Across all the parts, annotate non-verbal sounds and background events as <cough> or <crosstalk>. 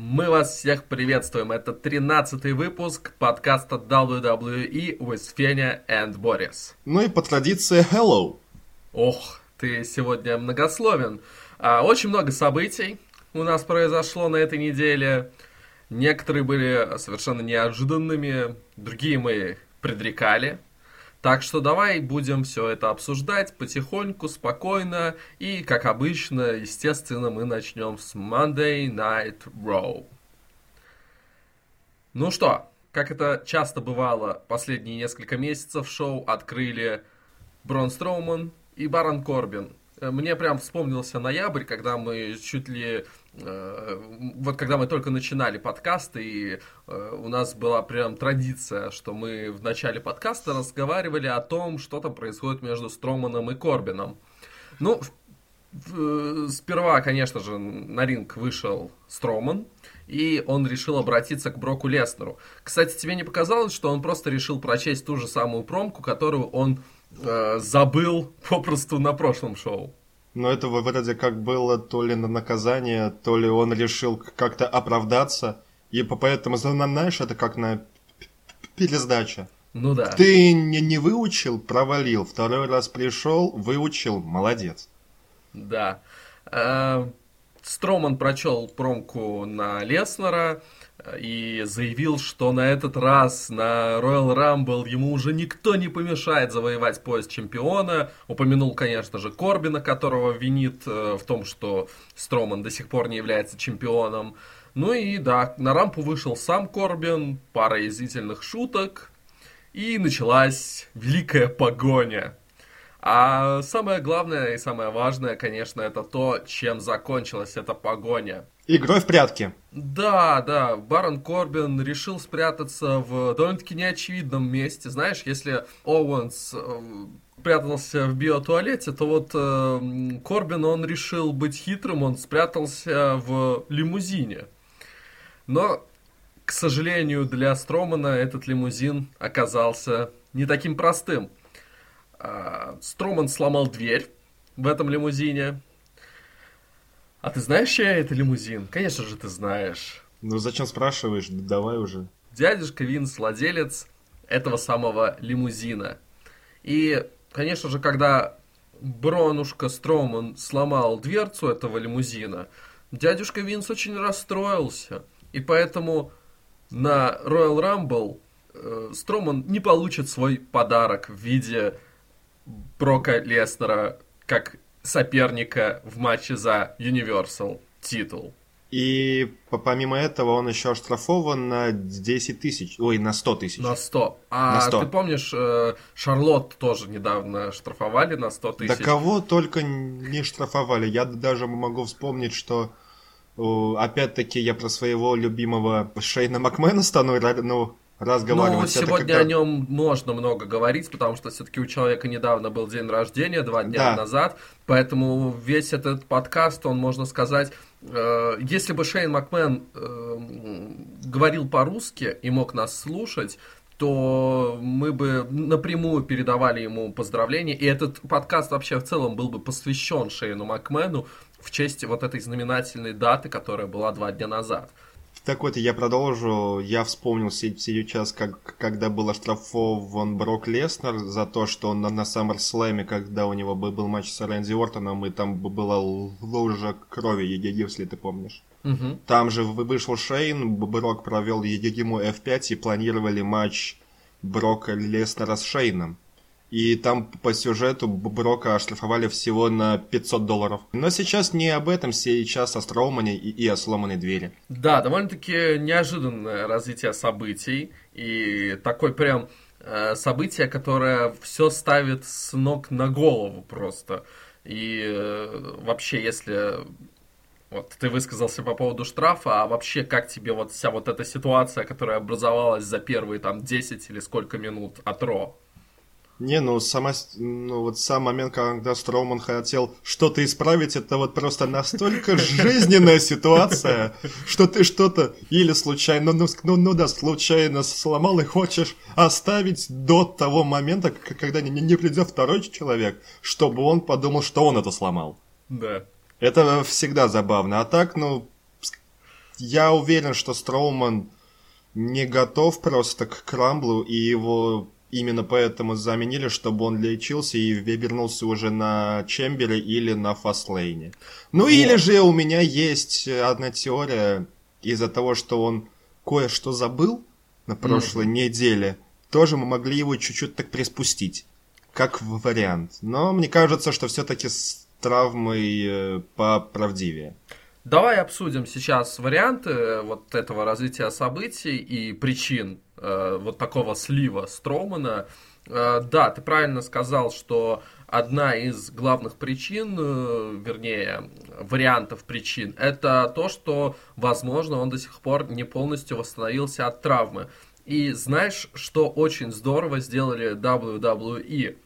Мы вас всех приветствуем. Это 13 выпуск подкаста WWE with Fenya and Boris. Ну и по традиции hello. Ох, ты сегодня многословен. А, очень много событий у нас произошло на этой неделе. Некоторые были совершенно неожиданными, другие мы предрекали. Так что давай будем все это обсуждать потихоньку, спокойно. И, как обычно, естественно, мы начнем с Monday Night Raw. Ну что, как это часто бывало последние несколько месяцев, шоу открыли Брон Строуман и Барон Корбин. Мне прям вспомнился ноябрь, когда мы чуть ли Э, вот когда мы только начинали подкасты, и э, у нас была прям традиция, что мы в начале подкаста разговаривали о том, что там происходит между Строманом и Корбином. Ну, сперва, конечно же, на ринг вышел Строман, и он решил обратиться к Броку Леснеру. Кстати, тебе не показалось, что он просто решил прочесть ту же самую промку, которую он э, забыл попросту на прошлом шоу? Но это вроде как было то ли на наказание, то ли он решил как-то оправдаться. И поэтому, знаешь, это как на пересдача. Ну да. Ты не, не выучил, провалил. Второй раз пришел, выучил, молодец. Да. Э, Строман прочел промку на Леснера и заявил, что на этот раз на Royal Rumble ему уже никто не помешает завоевать пояс чемпиона. Упомянул, конечно же, Корбина, которого винит э, в том, что Строман до сих пор не является чемпионом. Ну и да, на рампу вышел сам Корбин, пара язвительных шуток, и началась великая погоня. А самое главное и самое важное, конечно, это то, чем закончилась эта погоня. Игрой в прятки. Да, да, Барон Корбин решил спрятаться в довольно-таки неочевидном месте. Знаешь, если Оуэнс э, прятался в биотуалете, то вот э, Корбин, он решил быть хитрым, он спрятался в лимузине. Но, к сожалению, для Стромана этот лимузин оказался не таким простым. Э, Строман сломал дверь в этом лимузине, а ты знаешь, чья это лимузин? Конечно же, ты знаешь. Ну зачем спрашиваешь? Давай уже. Дядюшка Винс владелец этого самого лимузина. И, конечно же, когда Бронушка Строман сломал дверцу этого лимузина, дядюшка Винс очень расстроился. И поэтому на Royal Rumble э, Строман не получит свой подарок в виде Брока Леснера как соперника в матче за Universal титул. И помимо этого он еще оштрафован на 10 тысяч, ой, на 100 тысяч. На 100. А на 100. ты помнишь, э, Шарлотт тоже недавно штрафовали на 100 тысяч? Да кого только не штрафовали. Я даже могу вспомнить, что опять-таки я про своего любимого Шейна Макмена стану, ну, разговаривать. Ну, сегодня когда... о нем можно много говорить, потому что все-таки у человека недавно был день рождения, два дня да. назад, поэтому весь этот подкаст, он, можно сказать, э, если бы Шейн Макмен э, говорил по-русски и мог нас слушать, то мы бы напрямую передавали ему поздравления, и этот подкаст вообще в целом был бы посвящен Шейну Макмену в честь вот этой знаменательной даты, которая была два дня назад. Так вот, я продолжу. Я вспомнил сейчас, как, когда был оштрафован Брок Леснер за то, что он на, на SummerSlam, когда у него был, был матч с Рэнди Ортоном, и там была лужа крови, если ты помнишь. Угу. Там же вышел Шейн, Брок провел ему F5 и планировали матч Брока Леснера с Шейном. И там по сюжету Брока оштрафовали всего на 500 долларов. Но сейчас не об этом, сейчас о Строумане и, и о сломанной двери. Да, довольно-таки неожиданное развитие событий. И такой прям э, событие, которое все ставит с ног на голову просто. И э, вообще, если вот ты высказался по поводу штрафа, а вообще как тебе вот вся вот эта ситуация, которая образовалась за первые там 10 или сколько минут от Ро? Не, ну, сама, ну вот сам момент, когда Строуман хотел что-то исправить, это вот просто настолько <laughs> жизненная ситуация, что ты что-то или случайно, ну, ну, ну да, случайно сломал и хочешь оставить до того момента, когда не, не придет второй человек, чтобы он подумал, что он это сломал. Да. Это всегда забавно. А так, ну, я уверен, что Строуман не готов просто к Крамблу, и его именно поэтому заменили, чтобы он лечился и вернулся уже на Чембере или на Фастлейне. Ну вот. или же у меня есть одна теория из-за того, что он кое-что забыл на прошлой mm. неделе, тоже мы могли его чуть-чуть так приспустить, как вариант. Но мне кажется, что все-таки с травмой э, поправдивее. Давай обсудим сейчас варианты э, вот этого развития событий и причин вот такого слива Строумана. Э, да, ты правильно сказал, что одна из главных причин, э, вернее, вариантов причин, это то, что, возможно, он до сих пор не полностью восстановился от травмы. И знаешь, что очень здорово сделали WWE?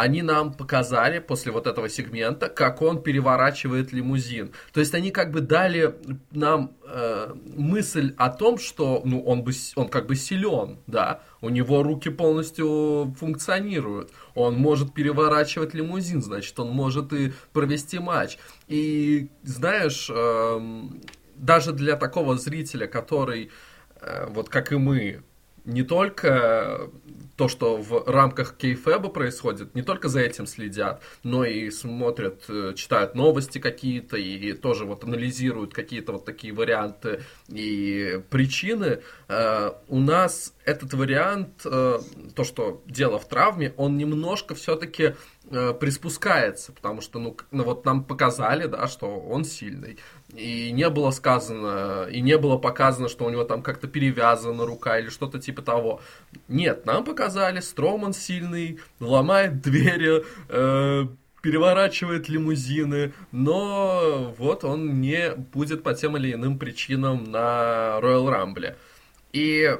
Они нам показали после вот этого сегмента, как он переворачивает лимузин. То есть они как бы дали нам э, мысль о том, что ну, он, бы, он как бы силен, да, у него руки полностью функционируют, он может переворачивать лимузин, значит, он может и провести матч. И знаешь, э, даже для такого зрителя, который, э, вот как и мы, не только то, что в рамках кейфеба происходит, не только за этим следят, но и смотрят, э, читают новости какие-то и тоже вот анализируют какие-то вот такие варианты и причины. Э, у нас этот вариант, э, то, что дело в травме, он немножко все-таки приспускается, потому что, ну, ну, вот нам показали, да, что он сильный и не было сказано, и не было показано, что у него там как-то перевязана рука или что-то типа того. Нет, нам показали, Строман сильный, ломает двери, э, переворачивает лимузины, но вот он не будет по тем или иным причинам на Royal Rumble. И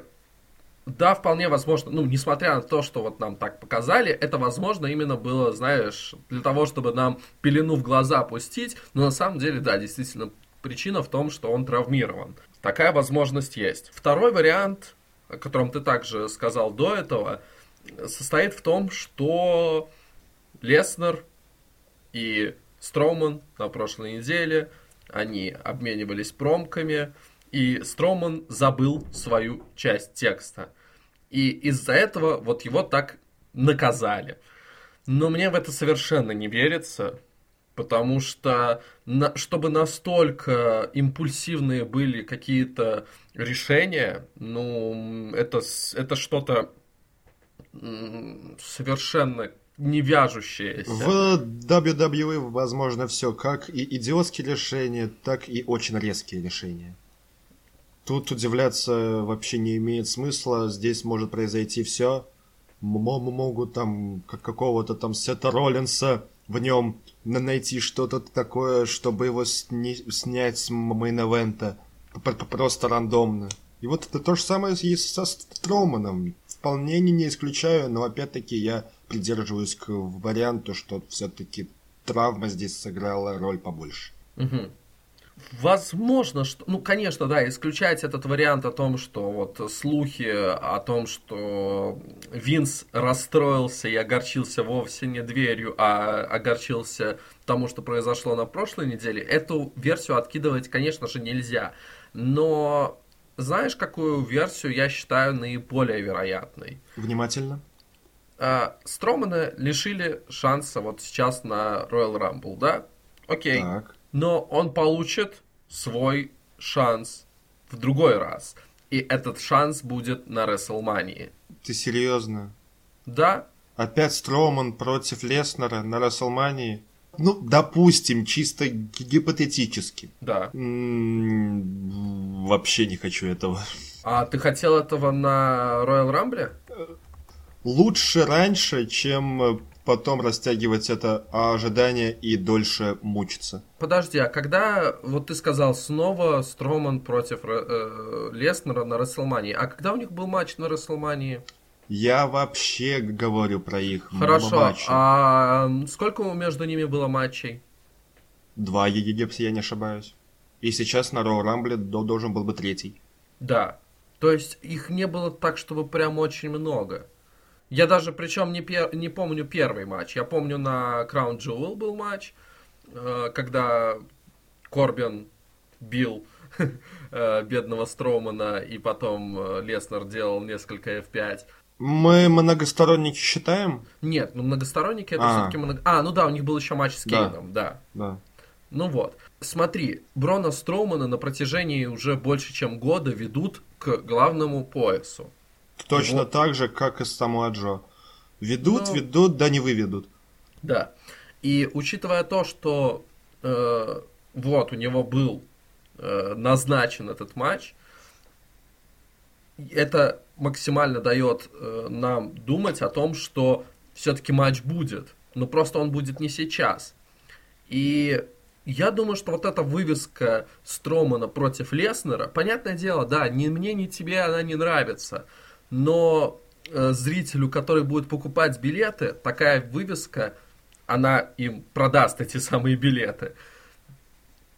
да, вполне возможно, ну, несмотря на то, что вот нам так показали, это, возможно, именно было, знаешь, для того, чтобы нам пелену в глаза опустить, но на самом деле, да, действительно, причина в том, что он травмирован. Такая возможность есть. Второй вариант, о котором ты также сказал до этого, состоит в том, что Леснер и Строуман на прошлой неделе, они обменивались промками, и Строман забыл свою часть текста. И из-за этого вот его так наказали. Но мне в это совершенно не верится, потому что на, чтобы настолько импульсивные были какие-то решения, ну, это, это что-то совершенно не вяжущееся. В WWE возможно все, как и идиотские решения, так и очень резкие решения. Тут удивляться вообще не имеет смысла, здесь может произойти все. Могут там какого-то там Сета Роллинса в нем найти что-то такое, чтобы его сни- снять с мейн-эвента. Просто рандомно. И вот это то же самое и со Строманом. Вполне не исключаю, но опять-таки я придерживаюсь к варианту, что все-таки травма здесь сыграла роль побольше. Угу. Возможно, что... Ну, конечно, да, исключать этот вариант о том, что вот слухи о том, что Винс расстроился и огорчился вовсе не дверью, а огорчился тому, что произошло на прошлой неделе, эту версию откидывать, конечно же, нельзя. Но знаешь, какую версию я считаю наиболее вероятной? Внимательно. А, Стромана лишили шанса вот сейчас на Royal Rumble, да? Окей. Так но он получит свой шанс в другой раз. И этот шанс будет на Рестлмании. Ты серьезно? Да. Опять Строуман против Леснера на Рестлмании? Ну, допустим, чисто гипотетически. Да. М-м, вообще не хочу этого. А ты хотел этого на Royal Rumble? Лучше раньше, чем потом растягивать это ожидание и дольше мучиться. Подожди, а когда, вот ты сказал, снова Строман против э, Леснера на Расселмании, а когда у них был матч на Расселмании? Я вообще говорю про их Хорошо, матчи. а сколько между ними было матчей? Два, если я не ошибаюсь. И сейчас на Роу Рамбле должен был бы третий. Да, то есть их не было так, чтобы прям очень много. Я даже, причем, не, пер... не помню первый матч. Я помню, на Crown Jewel был матч, э, когда Корбин бил <laughs> э, бедного Строумана, и потом э, Леснер делал несколько F5. Мы многосторонники считаем? Нет, ну многосторонники это А. все-таки много... А, ну да, у них был еще матч с Да. Кейном, да. Да. Ну вот, смотри, Брона Строумана на протяжении уже больше чем года ведут к главному поясу. Точно Его- так же, как и с Самуа Джо. Ведут, Ну- ведут, да не выведут. Да. И учитывая то, что э, вот у него был э, назначен этот матч, это максимально дает э, нам думать о том, что все-таки матч будет. Но просто он будет не сейчас. И я думаю, что вот эта вывеска Стромана против Леснера, понятное дело, да, ни мне, ни тебе она не нравится. Но э, зрителю, который будет покупать билеты, такая вывеска, она им продаст эти самые билеты.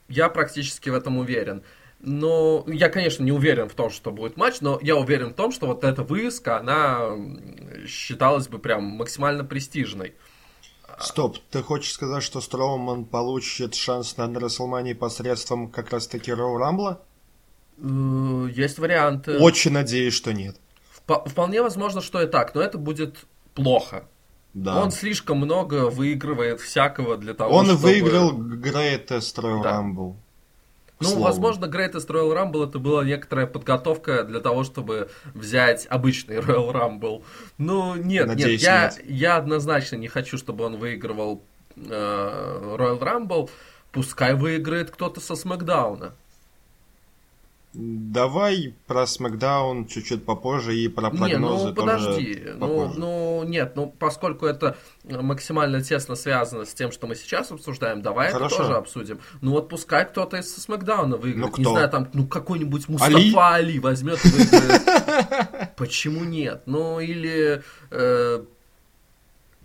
Я практически в этом уверен. Но я, конечно, не уверен в том, что будет матч, но я уверен в том, что вот эта вывеска, она считалась бы прям максимально престижной. Стоп, ты хочешь сказать, что Строуман получит шанс на Расселмании посредством как раз-таки Роу Рамбла? Э, Есть варианты. Очень надеюсь, что нет. Впо- Вполне возможно, что и так, но это будет плохо. Да. Он слишком много выигрывает всякого для того, Он чтобы... выиграл Greatest Royal Да. Rumble. Ну, слову. возможно, Greatest Royal Rumble это была некоторая подготовка для того, чтобы взять обычный Royal Rumble. Ну, нет, Надеюсь, нет, я, нет. я однозначно не хочу, чтобы он выигрывал э, Royal Rumble. Пускай выиграет кто-то со Смакдауна. Давай про Смакдаун чуть-чуть попозже и про Не, прогнозы ну подожди, тоже ну, попозже. ну нет, ну поскольку это максимально тесно связано с тем, что мы сейчас обсуждаем, давай Хорошо. это тоже обсудим. Ну вот пускай кто-то из Смакдауна выиграет, Ну, не кто? знаю, там, ну какой-нибудь Мустафа Али? Али, возьмет и выиграет. <laughs> Почему нет? Ну или... э,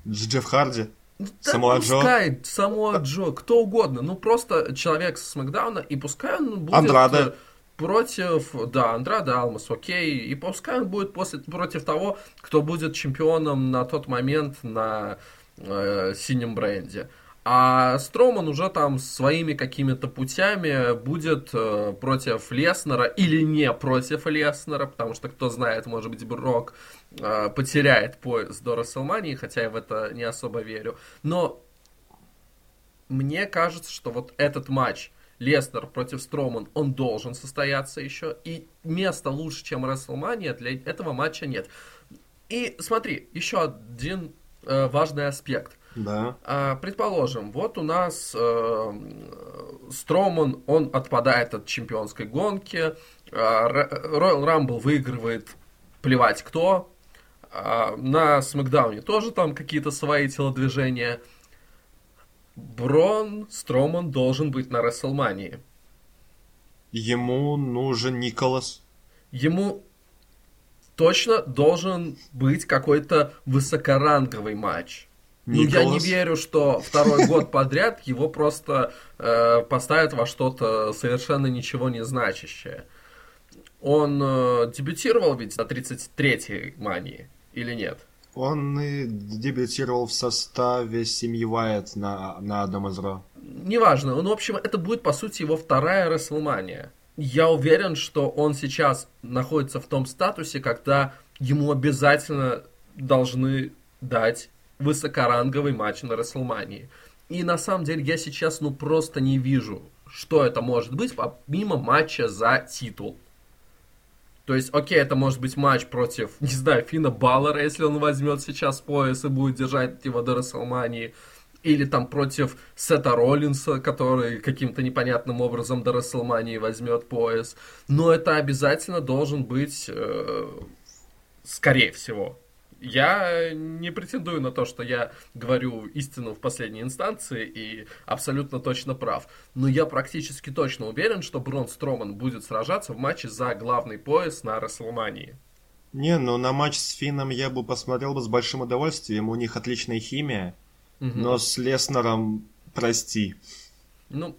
Джефф Харди. да Самуа Джо. пускай Самуа Джо, кто угодно, ну просто человек с Смакдауна, и пускай он будет... Андраде. Против, да, Андрада Алмас, окей. И пускай он будет после, против того, кто будет чемпионом на тот момент на э, синем бренде. А Строман уже там своими какими-то путями будет э, против Леснера или не против Леснера, потому что, кто знает, может быть, Брок э, потеряет пояс до Расселмании, хотя я в это не особо верю. Но мне кажется, что вот этот матч Лестер против Строман, он должен состояться еще. И места лучше, чем Расселмания, для этого матча нет. И смотри, еще один э, важный аспект. Да. А, предположим, вот у нас э, Строман, он отпадает от чемпионской гонки, Роyal Рамбл выигрывает плевать кто, А, на Смакдауне тоже там какие-то свои телодвижения. Брон Строман должен быть на Расселмании. Ему нужен Николас. Ему точно должен быть какой-то высокоранговый матч. Ну, я не верю, что второй год <laughs> подряд его просто э, поставят во что-то совершенно ничего не значащее. Он э, дебютировал ведь на 33-й мании или нет? Он и дебютировал в составе семьи Уайт на, на одном из Ро. Неважно. Ну, в общем, это будет, по сути, его вторая Расселмания. Я уверен, что он сейчас находится в том статусе, когда ему обязательно должны дать высокоранговый матч на Расселмании. И на самом деле я сейчас ну просто не вижу, что это может быть, помимо матча за титул. То есть, окей, это может быть матч против, не знаю, Фина Баллера, если он возьмет сейчас пояс и будет держать его до Расселмании. Или там против Сета Роллинса, который каким-то непонятным образом до Расселмании возьмет пояс. Но это обязательно должен быть, э, скорее всего. Я не претендую на то, что я говорю истину в последней инстанции и абсолютно точно прав. Но я практически точно уверен, что Брон Строман будет сражаться в матче за главный пояс на Расселмании. Не, ну на матч с Финном я бы посмотрел бы с большим удовольствием. У них отличная химия. Мгм. Но с Леснером, прости. Ну,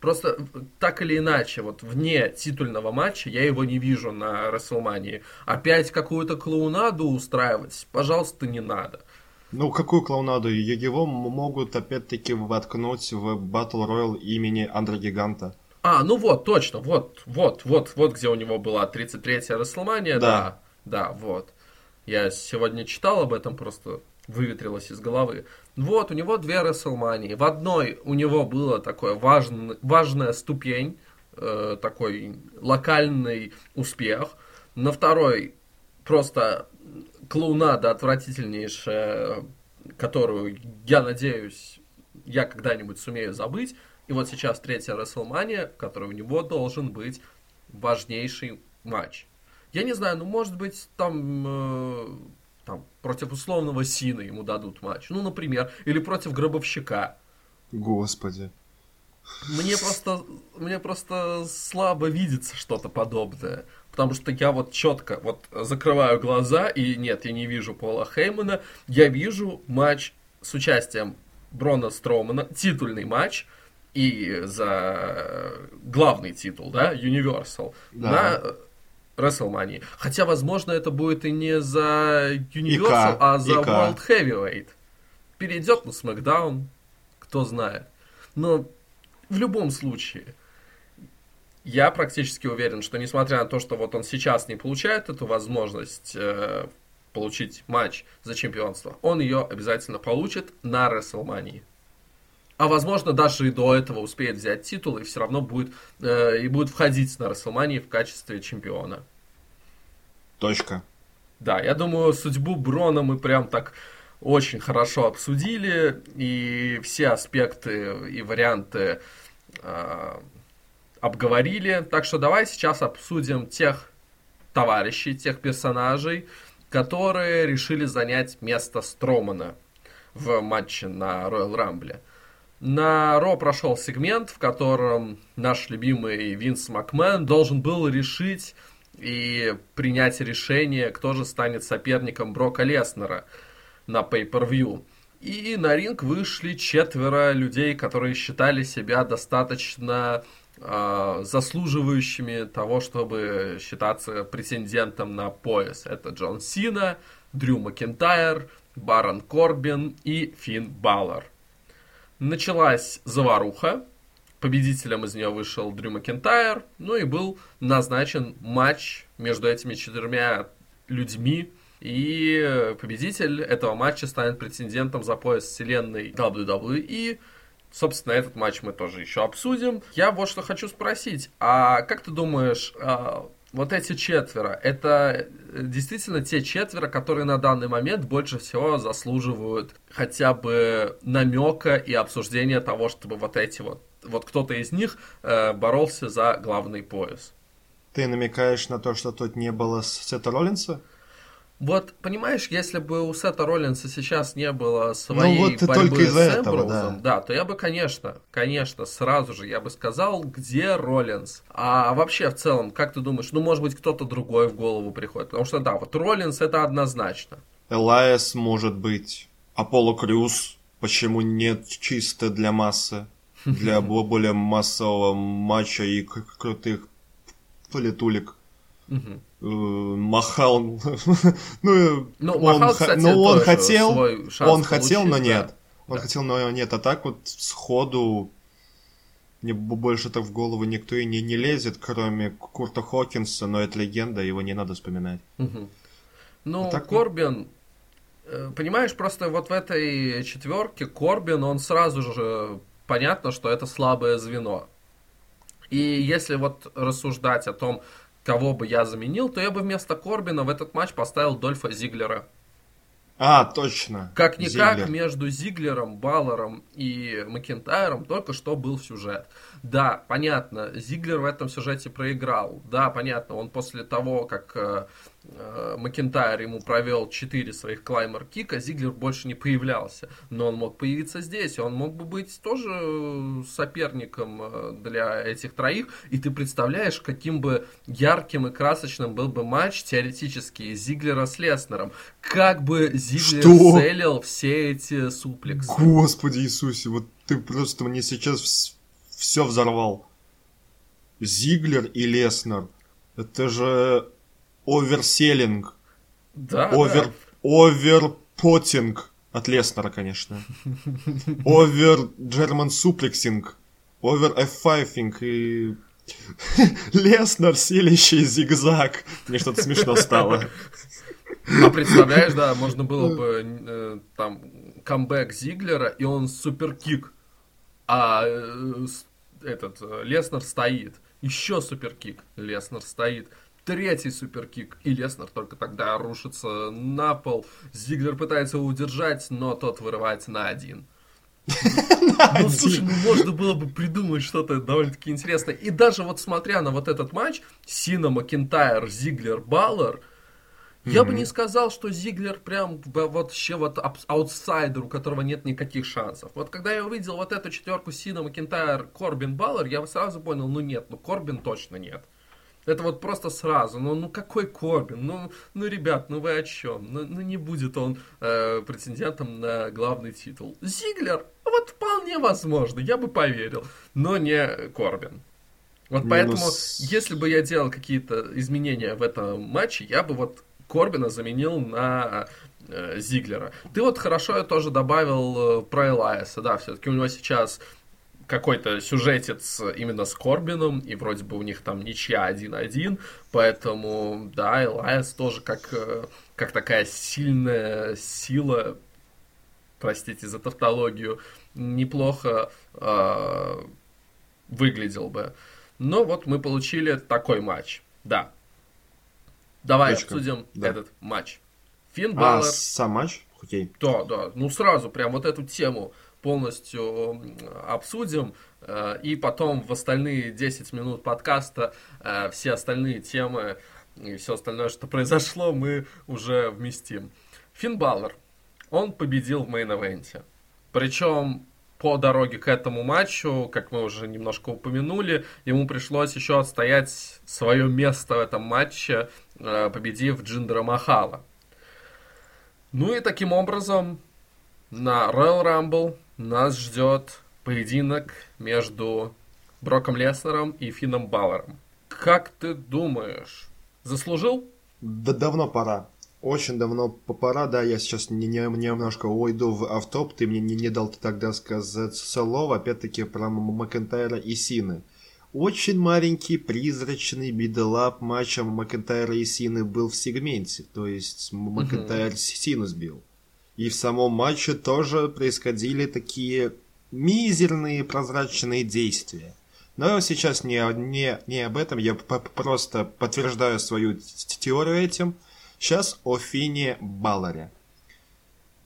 просто так или иначе, вот вне титульного матча я его не вижу на Расселмании. Опять какую-то клоунаду устраивать, пожалуйста, не надо. Ну, какую клоунаду? Его могут опять-таки воткнуть в Battle Royale имени Андре Гиганта. А, ну вот, точно, вот, вот, вот, вот где у него была 33-я Расселмания, да. да, да, вот. Я сегодня читал об этом, просто выветрилось из головы. Вот, у него две Расселмании. В одной у него было такое важн, важная ступень, э, такой локальный успех. На второй просто клоунада отвратительнейшая, которую, я надеюсь, я когда-нибудь сумею забыть. И вот сейчас третья Расселмания, в которой у него должен быть важнейший матч. Я не знаю, ну может быть там, э, там против условного Сина ему дадут матч. Ну, например, или против Гробовщика. Господи. Мне просто, мне просто слабо видится что-то подобное. Потому что я вот четко вот закрываю глаза, и нет, я не вижу Пола Хеймана. Я вижу матч с участием Брона Строумана, титульный матч, и за главный титул, да, Universal, да. на WrestleMania. Хотя, возможно, это будет и не за Universal, ИК, а за ИК. World Heavyweight. Перейдет на SmackDown, кто знает. Но в любом случае, я практически уверен, что несмотря на то, что вот он сейчас не получает эту возможность э, получить матч за чемпионство, он ее обязательно получит на WrestleMania. А возможно, даже и до этого успеет взять титул и все равно будет, э, и будет входить на Расселмании в качестве чемпиона. Точка. Да, я думаю, судьбу Брона мы прям так очень хорошо обсудили, и все аспекты и варианты э, обговорили. Так что давай сейчас обсудим тех товарищей, тех персонажей, которые решили занять место Стромана в матче на Royal Rumble. На Ро прошел сегмент, в котором наш любимый Винс Макмен должен был решить и принять решение, кто же станет соперником Брока Леснера на Pay-Per-View. И на ринг вышли четверо людей, которые считали себя достаточно э, заслуживающими того, чтобы считаться претендентом на пояс. Это Джон Сина, Дрю Макентайр, Барон Корбин и Финн Баллар. Началась заваруха. Победителем из нее вышел Дрю Макентайр. Ну и был назначен матч между этими четырьмя людьми. И победитель этого матча станет претендентом за пояс вселенной WWE. Собственно, этот матч мы тоже еще обсудим. Я вот что хочу спросить. А как ты думаешь, а, вот эти четверо, это э, действительно те четверо, которые на данный момент больше всего заслуживают хотя бы намека и обсуждения того, чтобы вот эти вот, вот кто-то из них э, боролся за главный пояс. Ты намекаешь на то, что тут не было Сета Роллинса? Вот, понимаешь, если бы у Сета Роллинса сейчас не было своей ну, вот борьбы с Эмброузом, да. да, то я бы, конечно, конечно, сразу же я бы сказал, где Роллинс. А вообще, в целом, как ты думаешь, ну, может быть, кто-то другой в голову приходит? Потому что, да, вот Роллинс это однозначно. Элайас может быть, Аполло Крюс, почему нет чисто для массы, для <laughs> более массового матча и крутых политулик. Угу. Махал, <laughs> ну, ну, он, махал, кстати, ну, он хотел, он хотел, но нет, да. он да. хотел, но нет, а так вот сходу мне больше так в голову никто и не, не лезет, кроме Курта Хокинса, но это легенда, его не надо вспоминать. Угу. Ну, а так, Корбин, э, понимаешь, просто вот в этой четверке Корбин, он сразу же понятно, что это слабое звено. И если вот рассуждать о том, кого бы я заменил, то я бы вместо Корбина в этот матч поставил Дольфа Зиглера. А, точно. Как-никак Зиглер. между Зиглером, Баллером и Макентайром только что был сюжет. Да, понятно, Зиглер в этом сюжете проиграл. Да, понятно, он после того, как э, Макентайр ему провел 4 своих клаймер кика, Зиглер больше не появлялся. Но он мог появиться здесь, он мог бы быть тоже соперником э, для этих троих. И ты представляешь, каким бы ярким и красочным был бы матч теоретически Зиглера с Леснером. Как бы Зиглер Что? целил все эти суплексы. Господи Иисусе, вот ты просто мне сейчас все взорвал. Зиглер и Леснер. Это же оверселлинг. Да, Овер... Оверпотинг. От Леснера, конечно. <laughs> Овер Джерман суплексинг. over F5 и <laughs> Леснер, селищий зигзаг. Мне что-то смешно стало. А представляешь, да, можно было бы э, там камбэк Зиглера, и он суперкик, а э, этот э, Леснер стоит. Еще суперкик, Леснер стоит. Третий суперкик, и Леснер только тогда рушится на пол. Зиглер пытается его удержать, но тот вырывается на один. <laughs> Ну, слушай, ну можно было бы придумать что-то довольно-таки интересное. И даже вот смотря на вот этот матч, Сина, Макентайр, Зиглер, Баллар, я бы не сказал, что Зиглер прям вообще вот аутсайдер, у которого нет никаких шансов. Вот когда я увидел вот эту четверку Сина, Макентайр, Корбин, Баллар, я сразу понял, ну нет, ну Корбин точно нет. Это вот просто сразу. Ну, ну какой Корбин? Ну, ну, ребят, ну вы о чем? Ну, ну не будет он э, претендентом на главный титул. Зиглер? Вот вполне возможно, я бы поверил. Но не Корбин. Вот Минус... поэтому, если бы я делал какие-то изменения в этом матче, я бы вот Корбина заменил на э, Зиглера. Ты вот хорошо тоже добавил э, про Элайса, да, все-таки у него сейчас какой-то сюжетец именно с Корбином, и вроде бы у них там ничья 1-1, поэтому, да, Элайс тоже как, э, как такая сильная сила, простите за тавтологию, неплохо э, выглядел бы. Но вот мы получили такой матч, да. Давай Точка. обсудим да. этот матч. Финн Баллар... А, сам матч? Окей. Да, да, ну сразу прям вот эту тему полностью обсудим. Э, и потом в остальные 10 минут подкаста э, все остальные темы и все остальное, что <laughs> произошло, мы уже вместим. Финн Балор, он победил в main event е. Причем по дороге к этому матчу, как мы уже немножко упомянули, ему пришлось еще отстоять свое место в этом матче, э, победив Джиндера Махала. Ну и таким образом на Royal Rumble нас ждет поединок между Броком Леснером и Финном Балором. Как ты думаешь, заслужил? Да давно пора. Очень давно пора, да, я сейчас не, не, немножко уйду в автоп, ты мне не, не дал тогда сказать слова, опять-таки про Макентайра и Сины. Очень маленький призрачный биделап матча Макентайра и Сины был в сегменте, то есть Макентайр uh-huh. Сину сбил. И в самом матче тоже происходили такие мизерные прозрачные действия. Но сейчас не, не, не об этом, я просто подтверждаю свою теорию этим. Сейчас о Фине Балларе.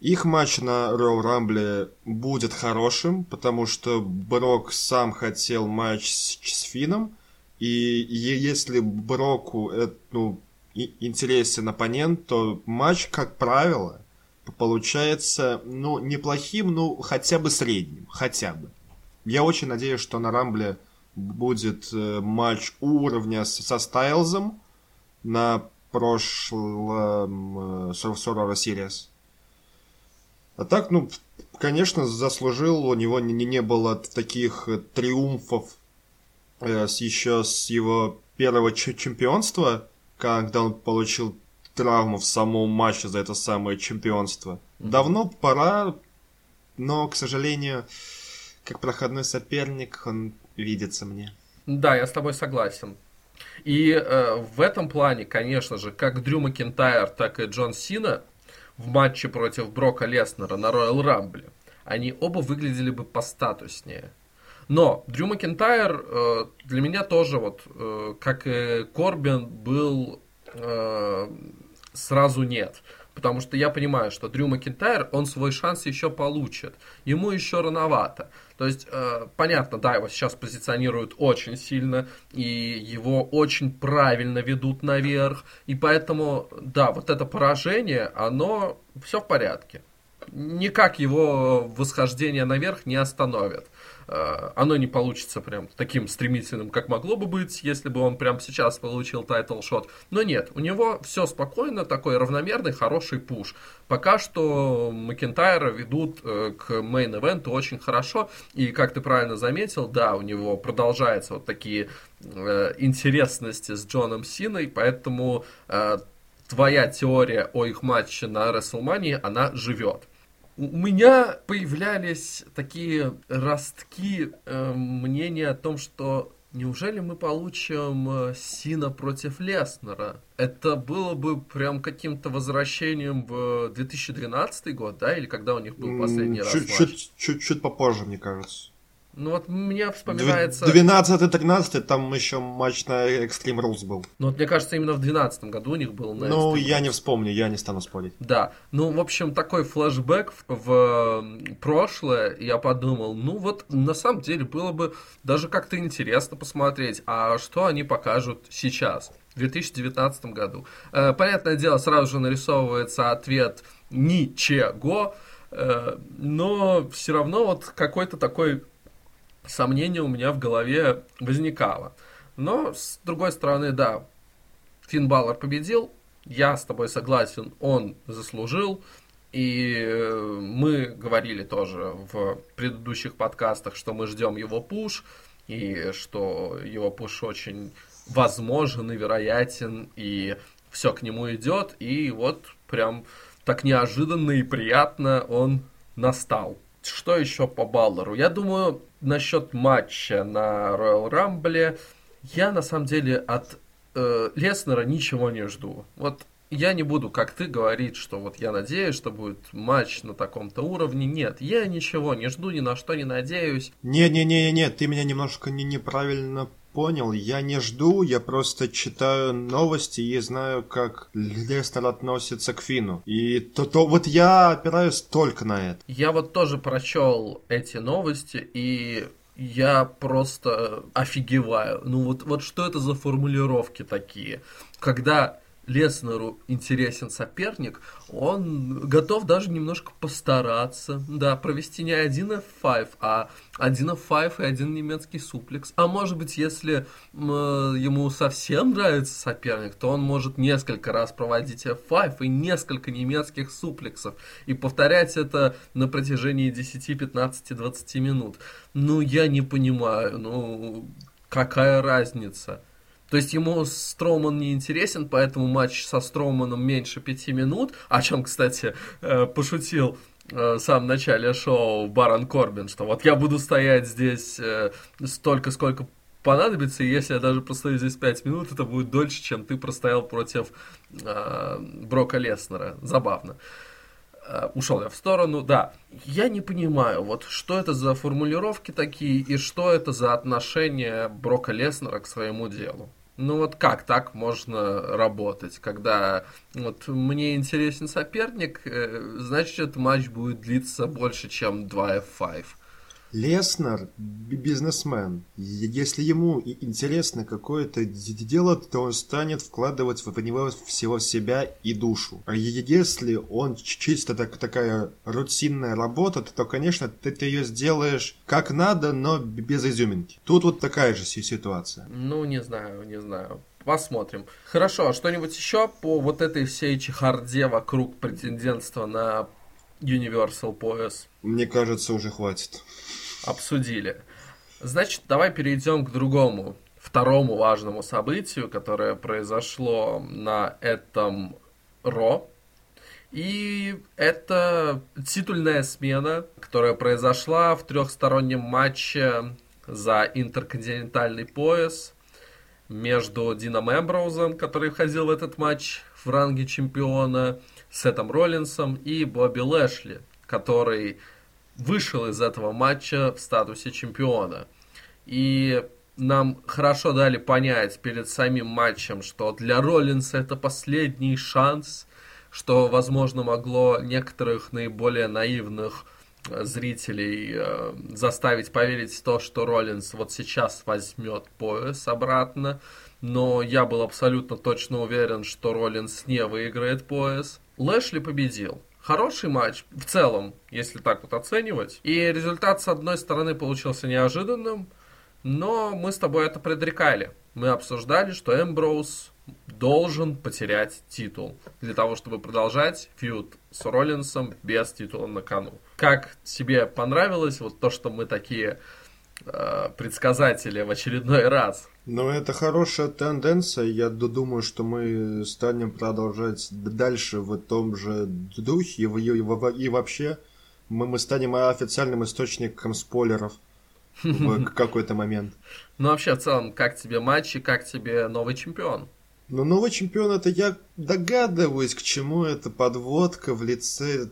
Их матч на Роу Рамбле будет хорошим, потому что Брок сам хотел матч с, с Фином, и если Броку это, ну, интересен оппонент, то матч, как правило, получается, ну, неплохим, ну, хотя бы средним, хотя бы. Я очень надеюсь, что на Рамбле будет э, матч уровня со Стайлзом на прошлом э, Survivor Series. А так, ну, конечно, заслужил, у него не, не было таких триумфов э, с, еще с его первого чемпионства, когда он получил травму в самом матче за это самое чемпионство. Давно пора, но, к сожалению, как проходной соперник, он видится мне. Да, я с тобой согласен. И э, в этом плане, конечно же, как Дрю Макентайр, так и Джон Сина в матче против Брока Леснера на Роyal Рамбле, они оба выглядели бы постатуснее. Но Дрю Макентайр э, для меня тоже, вот, э, как и Корбин, был э, сразу нет. Потому что я понимаю, что Дрю Макинтайр, он свой шанс еще получит. Ему еще рановато. То есть, э, понятно, да, его сейчас позиционируют очень сильно, и его очень правильно ведут наверх. И поэтому, да, вот это поражение, оно все в порядке. Никак его восхождение наверх не остановит. Э, оно не получится прям таким стремительным, как могло бы быть, если бы он прям сейчас получил title shot. Но нет, у него все спокойно, такой равномерный, хороший push. Пока что Макентайра ведут э, к мейн-эвенту очень хорошо. И, как ты правильно заметил, да, у него продолжаются вот такие э, интересности с Джоном Синой, поэтому твоя теория о их матче на WrestleMania, она живет. У меня появлялись такие ростки э, мнения о том, что Неужели мы получим э, Сина против Леснера? Это было бы прям каким-то возвращением в 2012 год, да? Или когда у них был последний чуть, раз матч? Чуть-чуть попозже, мне кажется. Ну вот мне вспоминается... 12-13, там еще матч на Extreme Rules был. Ну вот мне кажется, именно в 12 году у них был на Ну, я не вспомню, я не стану спорить. Да, ну, в общем, такой флешбэк в, в прошлое, я подумал, ну вот, на самом деле, было бы даже как-то интересно посмотреть, а что они покажут сейчас, в 2019 году. Э, понятное дело, сразу же нарисовывается ответ «ничего», э, но все равно вот какой-то такой сомнение у меня в голове возникало. Но, с другой стороны, да, Финн Баллар победил, я с тобой согласен, он заслужил, и э, мы говорили тоже в предыдущих подкастах, что мы ждем его пуш, и что его пуш очень возможен и вероятен, и все к нему идет, и вот прям так неожиданно и приятно он настал. Что еще по Баллару? Я думаю, насчет матча на Royal Rumble, я на самом деле от э, Леснера ничего не жду. Вот я не буду, как ты, говорить, что вот я надеюсь, что будет матч на таком-то уровне. Нет, я ничего не жду, ни на что не надеюсь. Не-не-не-не, ты меня немножко не неправильно понял. Я не жду, я просто читаю новости и знаю, как Лестер относится к Фину. И то, то вот я опираюсь только на это. Я вот тоже прочел эти новости и я просто офигеваю. Ну вот, вот что это за формулировки такие? Когда Леснеру интересен соперник, он готов даже немножко постараться, да, провести не один F5, а один F5 и один немецкий суплекс. А может быть, если ему совсем нравится соперник, то он может несколько раз проводить F5 и несколько немецких суплексов и повторять это на протяжении 10, 15, 20 минут. Ну, я не понимаю, ну, какая разница? То есть ему Строуман не интересен, поэтому матч со Строуманом меньше пяти минут, о чем, кстати, э, пошутил э, в самом начале шоу Барон Корбин, что вот я буду стоять здесь э, столько, сколько понадобится, и если я даже простою здесь 5 минут, это будет дольше, чем ты простоял против Брока Леснера. Забавно. Ушел я в сторону, да. Я не понимаю, вот что это за формулировки такие, и что это за отношение Брока Леснера к своему делу. Ну вот как так можно работать, когда вот мне интересен соперник, э, значит матч будет длиться больше, чем 2 F5. Леснер бизнесмен. Если ему интересно какое-то дело, то он станет вкладывать в него всего себя и душу. А если он чисто так, такая рутинная работа, то, конечно, ты, ты ее сделаешь как надо, но без изюминки. Тут вот такая же ситуация. Ну, не знаю, не знаю. Посмотрим. Хорошо, а что-нибудь еще по вот этой всей чехарде вокруг претендентства на Universal пояс? Мне кажется, уже хватит обсудили. Значит, давай перейдем к другому, второму важному событию, которое произошло на этом Ро. И это титульная смена, которая произошла в трехстороннем матче за интерконтинентальный пояс между Дином Эмброузом, который входил в этот матч в ранге чемпиона, Сетом Роллинсом и Бобби Лэшли, который вышел из этого матча в статусе чемпиона. И нам хорошо дали понять перед самим матчем, что для Роллинса это последний шанс, что, возможно, могло некоторых наиболее наивных э, зрителей э, заставить поверить в то, что Роллинс вот сейчас возьмет пояс обратно. Но я был абсолютно точно уверен, что Роллинс не выиграет пояс. Лэшли победил хороший матч в целом, если так вот оценивать. И результат, с одной стороны, получился неожиданным, но мы с тобой это предрекали. Мы обсуждали, что Эмброуз должен потерять титул для того, чтобы продолжать фьюд с Роллинсом без титула на кону. Как тебе понравилось вот то, что мы такие э, предсказатели в очередной раз? Ну, это хорошая тенденция. Я думаю, что мы станем продолжать дальше в том же духе. И, и, и вообще, мы, мы станем официальным источником спойлеров в <laughs> какой-то момент. Ну, вообще, в целом, как тебе матчи, как тебе новый чемпион? Ну, новый чемпион, это я догадываюсь, к чему это подводка в лице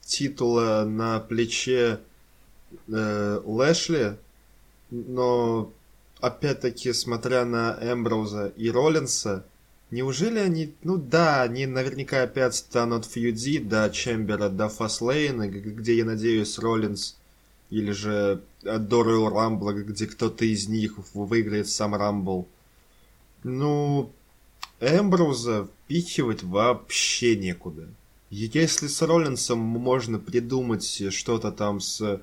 титула на плече э, Лэшли, но опять-таки, смотря на Эмброуза и Роллинса, неужели они, ну да, они наверняка опять станут фьюди до Чембера, до Фаслейна, где, я надеюсь, Роллинс или же до Royal Rumble, где кто-то из них выиграет сам Рамбл. Ну, Эмброуза впихивать вообще некуда. Если с Роллинсом можно придумать что-то там с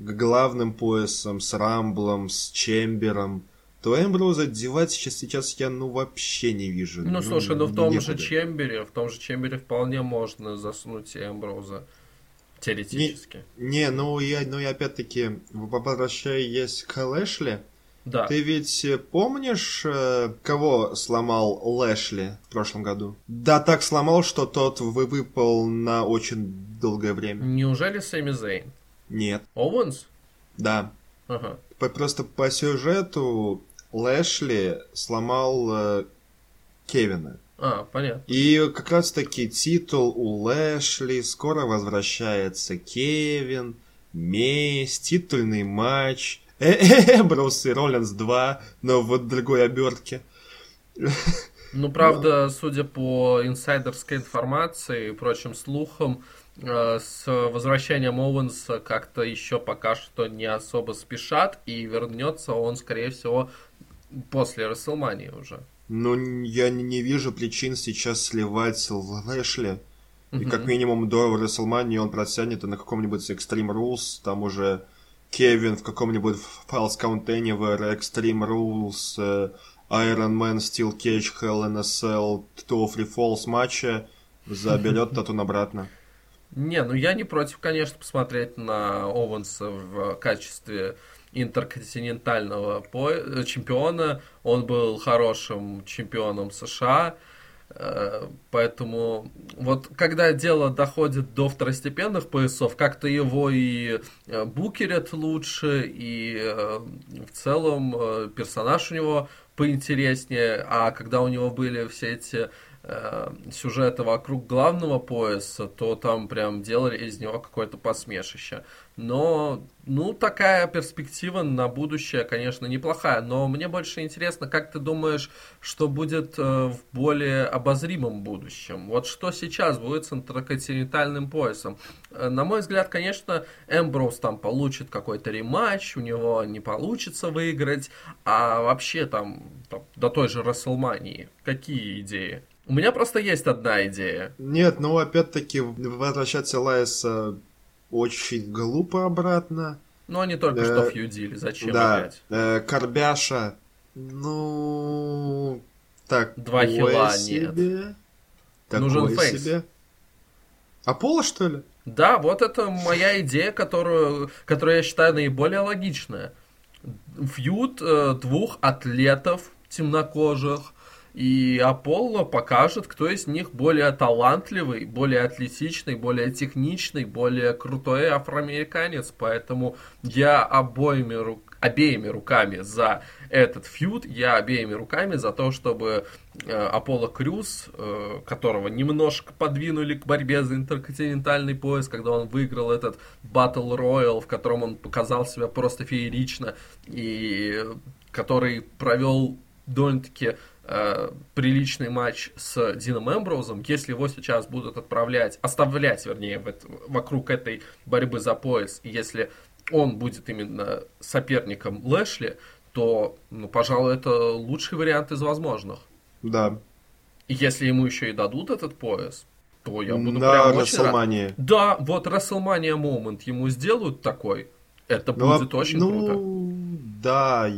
главным поясом, с Рамблом, с Чембером, то Эмброуза девать сейчас, сейчас я ну вообще не вижу. Ну, ну слушай, ну в том некуда. же Чембере, в том же Чембере вполне можно засунуть Эмброуза. Теоретически. Не, не ну я, ну я опять-таки, возвращаясь к Лэшли, да. Ты ведь помнишь, э, кого сломал Лэшли в прошлом году? Да, так сломал, что тот вы выпал на очень долгое время. Неужели Сэмми Зейн? Нет. Оуэнс? Да. Ага. Просто по сюжету Лэшли сломал э, Кевина. А, понятно. И как раз таки титул у Лэшли, скоро возвращается Кевин, месть, титульный матч. <laughs> Эмброуз и Роллинс 2, но в другой обертке. Ну, правда, судя по инсайдерской информации и прочим слухам, э, с возвращением Оуэнса как-то еще пока что не особо спешат, и вернется он, скорее всего, после Расселмании уже. Ну, я не вижу причин сейчас сливать Лэшли. И как минимум до Расселмании он протянет на каком-нибудь Extreme Rules, там уже Кевин в каком-нибудь False Count Anywhere, Extreme Rules, э, Iron Man, Steel Cage, Hell in a Cell, Two Free Falls матча заберет <laughs> Татун обратно. Не, ну я не против, конечно, посмотреть на Оуэнса в качестве интерконтинентального чемпиона. Он был хорошим чемпионом США. Э, поэтому вот когда дело доходит до второстепенных поясов, как-то его и э, букерят лучше, и э, в целом персонаж у него поинтереснее, а когда у него были все эти э, сюжеты вокруг главного пояса, то там прям делали из него какое-то посмешище. Но, ну, такая перспектива на будущее, конечно, неплохая. Но мне больше интересно, как ты думаешь, что будет э, в более обозримом будущем? Вот что сейчас будет с интерконтинентальным поясом? Э, на мой взгляд, конечно, Эмброуз там получит какой-то рематч, у него не получится выиграть, а вообще там, там до той же Расселмании. Какие идеи? У меня просто есть одна идея. Нет, ну опять-таки возвращаться Лайса очень глупо обратно. Ну они только э, что фьюдили, зачем да, опять? Э, Карбяша, ну... Так, Два хила себе. нет. Такое Нужен фейс. себе. А Пола, что ли? Да, вот это моя идея, которую, которую я считаю наиболее логичная. Фьюд э, двух атлетов темнокожих, и Аполло покажет, кто из них более талантливый, более атлетичный, более техничный, более крутой афроамериканец. Поэтому я обоими рук, обеими руками за этот фьюд, я обеими руками за то, чтобы э, Аполло Крюс, э, которого немножко подвинули к борьбе за интерконтинентальный пояс, когда он выиграл этот Battle Royal, в котором он показал себя просто феерично, и который провел довольно-таки э, приличный матч с Дином Эмброузом, если его сейчас будут отправлять, оставлять, вернее, в это, вокруг этой борьбы за пояс, если он будет именно соперником Лэшли, то, ну, пожалуй, это лучший вариант из возможных. Да. И если ему еще и дадут этот пояс, то я буду На прям очень рад. Да, вот WrestleMania момент ему сделают такой, это ну, будет очень ну, круто. Да,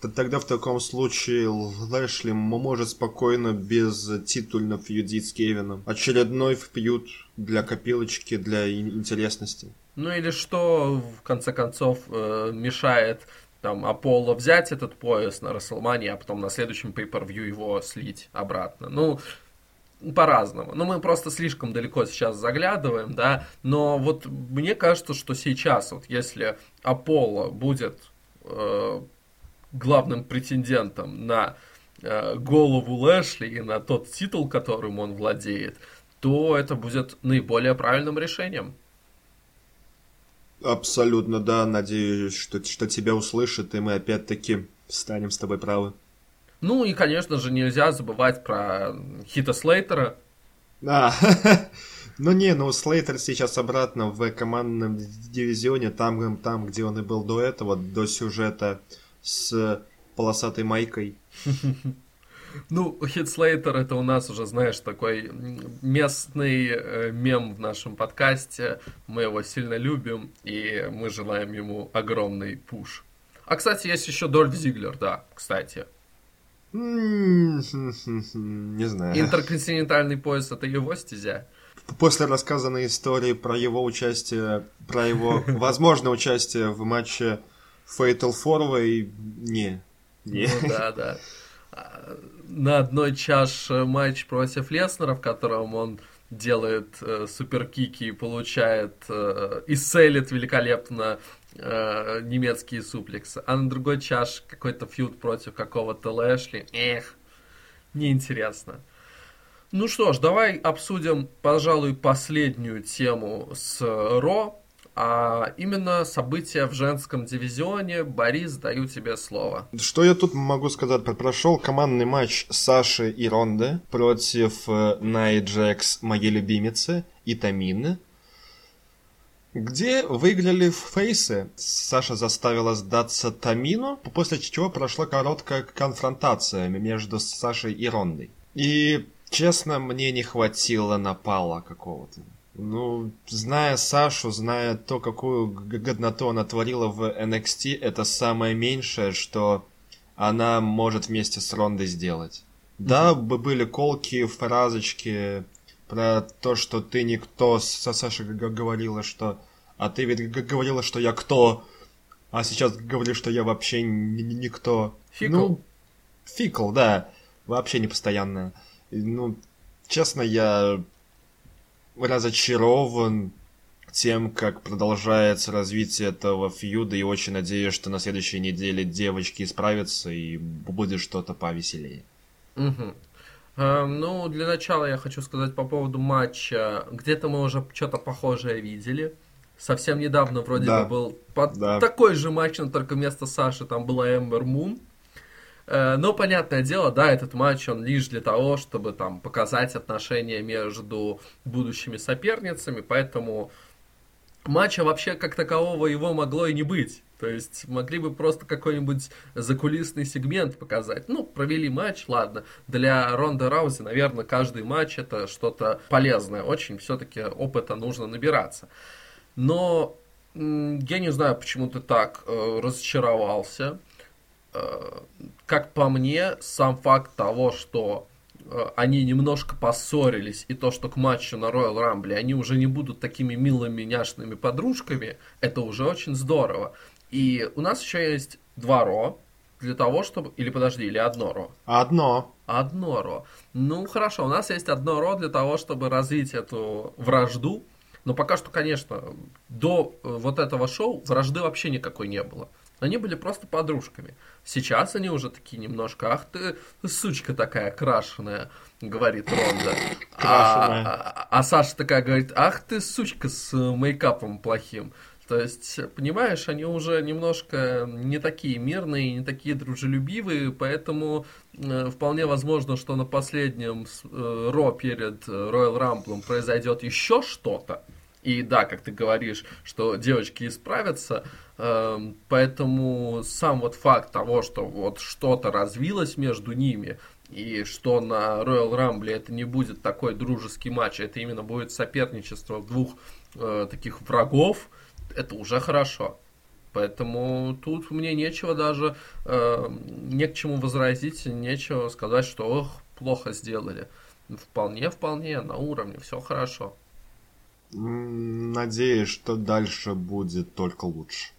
Тогда в таком случае Лэшли может спокойно без титульно фьюдить с Кевином. Очередной фьюд для копилочки, для интересности. Ну или что, в конце концов, э, мешает там Аполло взять этот пояс на Расселмане, а потом на следующем pay-per-view его слить обратно. Ну, по-разному. Но мы просто слишком далеко сейчас заглядываем, да. Но вот мне кажется, что сейчас, вот если Аполло будет э, главным претендентом на э, голову Лэшли и на тот титул, которым он владеет, то это будет наиболее правильным решением. Абсолютно, да. Надеюсь, что, что тебя услышат, и мы опять-таки станем с тобой правы. Ну и, конечно же, нельзя забывать про Хита Слейтера. А, <laughs> ну не, ну Слейтер сейчас обратно в командном дивизионе, там, там, где он и был до этого, до сюжета с полосатой майкой. <laughs> Ну, Хит Слейтер это у нас уже, знаешь, такой местный э, мем в нашем подкасте. Мы его сильно любим, и мы желаем ему огромный пуш. А, кстати, есть еще Дольф Зиглер, да, кстати. Не знаю. Интерконтинентальный пояс это его стезя. После рассказанной истории про его участие, про его возможное участие в матче Fatal Four не. не. Ну, да, да. А, на одной чаше матч против Леснера, в котором он делает э, суперкики и получает э, и селит великолепно э, немецкие суплексы, а на другой чаш какой-то фьюд против какого-то Лэшли. Эх, неинтересно. Ну что ж, давай обсудим, пожалуй, последнюю тему с Ро, а именно события в женском дивизионе. Борис, даю тебе слово. Что я тут могу сказать? Прошел командный матч Саши и Ронды против Най Джекс, моей любимицы, и Тамины где выиграли фейсы. Саша заставила сдаться Тамину, после чего прошла короткая конфронтация между Сашей и Рондой. И, честно, мне не хватило напала какого-то. Ну, зная Сашу, зная то, какую годноту она творила в NXT, это самое меньшее, что она может вместе с Рондой сделать. Да, бы были колки, фразочки про то, что ты никто, со Сашей говорила, что а ты ведь говорила, что я кто, а сейчас говоришь, что я вообще никто. Фикл. Ну, фикл, да. Вообще непостоянная. Ну, честно, я разочарован тем, как продолжается развитие этого фьюда, и очень надеюсь, что на следующей неделе девочки исправятся и будет что-то повеселее. Угу. Uh, ну, для начала я хочу сказать по поводу матча. Где-то мы уже что-то похожее видели. Совсем недавно вроде да. бы был под да. такой же матч, но только вместо Саши там была Эмбер Мун. Э, но, понятное дело, да, этот матч, он лишь для того, чтобы там показать отношения между будущими соперницами, поэтому матча вообще как такового его могло и не быть. То есть могли бы просто какой-нибудь закулисный сегмент показать. Ну, провели матч, ладно. Для Ронда Раузи, наверное, каждый матч это что-то полезное. Очень все-таки опыта нужно набираться. Но я не знаю, почему ты так э, разочаровался. Э, как по мне, сам факт того, что э, они немножко поссорились, и то, что к матчу на Royal Rumble они уже не будут такими милыми няшными подружками, это уже очень здорово. И у нас еще есть два Ро, для того, чтобы... Или подожди, или одно Ро? Одно. Одно Ро. Ну, хорошо, у нас есть одно Ро для того, чтобы развить эту вражду, но пока что, конечно, до э, вот этого шоу вражды вообще никакой не было. Они были просто подружками. Сейчас они уже такие немножко, ах ты, сучка такая крашеная, говорит Ронда. А, а, а Саша такая говорит, ах ты, сучка с мейкапом плохим. То есть, понимаешь, они уже немножко не такие мирные, не такие дружелюбивые, поэтому э, вполне возможно, что на последнем э, Ро перед Royal Rumble произойдет еще что-то, и да, как ты говоришь, что девочки исправятся, э, поэтому сам вот факт того, что вот что-то развилось между ними, и что на Royal Rumble это не будет такой дружеский матч, это именно будет соперничество двух э, таких врагов, это уже хорошо. Поэтому тут мне нечего даже, э, не к чему возразить, нечего сказать, что ох, плохо сделали. Вполне, вполне, на уровне, все хорошо. Надеюсь, что дальше будет только лучше.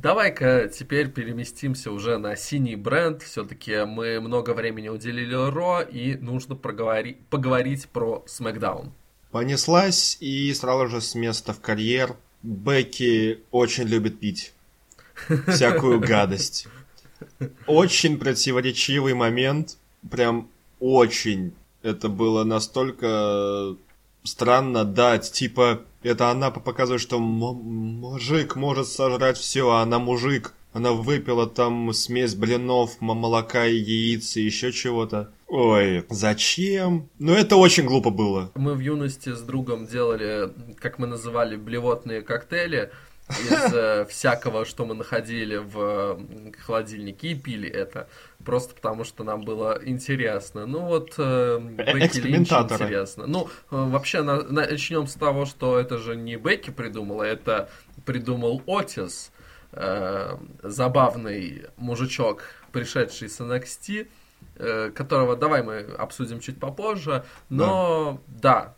Давай-ка теперь переместимся уже на синий бренд. Все-таки мы много времени уделили Ро, и нужно проговори... поговорить про SmackDown. Понеслась, и сразу же с места в карьер. Бекки очень любит пить. Всякую <laughs> гадость. Очень противоречивый момент. Прям очень. Это было настолько странно дать, типа, это она показывает, что мужик может сожрать все, а она мужик. Она выпила там смесь блинов, молока и яиц и еще чего-то. Ой, зачем? Ну это очень глупо было. Мы в юности с другом делали, как мы называли, блевотные коктейли из э, всякого, что мы находили в холодильнике и пили это. Просто потому, что нам было интересно. Ну вот, э, Бекки Линч интересно. Ну, э, вообще, на, начнем с того, что это же не Бекки придумала, это придумал Отис, э, забавный мужичок, пришедший с NXT, э, которого давай мы обсудим чуть попозже. Но да, да Э,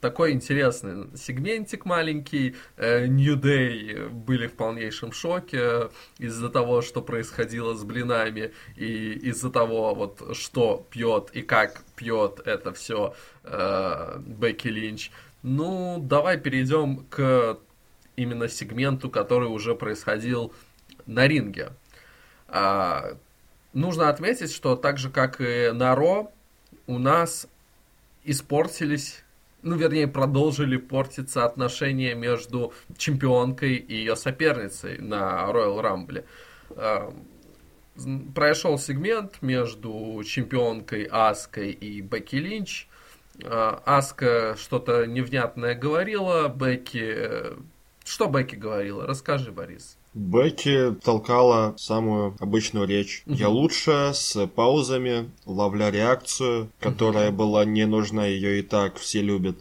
такой интересный сегментик маленький. Э, New Day были в полнейшем шоке из-за того, что происходило с блинами, и из-за того, вот, что пьет и как пьет это все э, Бекки Линч. Ну, давай перейдем к именно сегменту, который уже происходил на ринге. А, нужно отметить, что так же, как и на Ро, у нас испортились, ну, вернее, продолжили портиться отношения между чемпионкой и ее соперницей на Royal Rumble. Эм, прошел сегмент между чемпионкой Аской и Бекки Линч. Э, Аска что-то невнятное говорила, Бекки... Э, что Бекки говорила? Расскажи, Борис. Бекки толкала самую обычную речь. Угу. Я лучше с паузами, ловля реакцию, которая угу. была не нужна, ее и так все любят.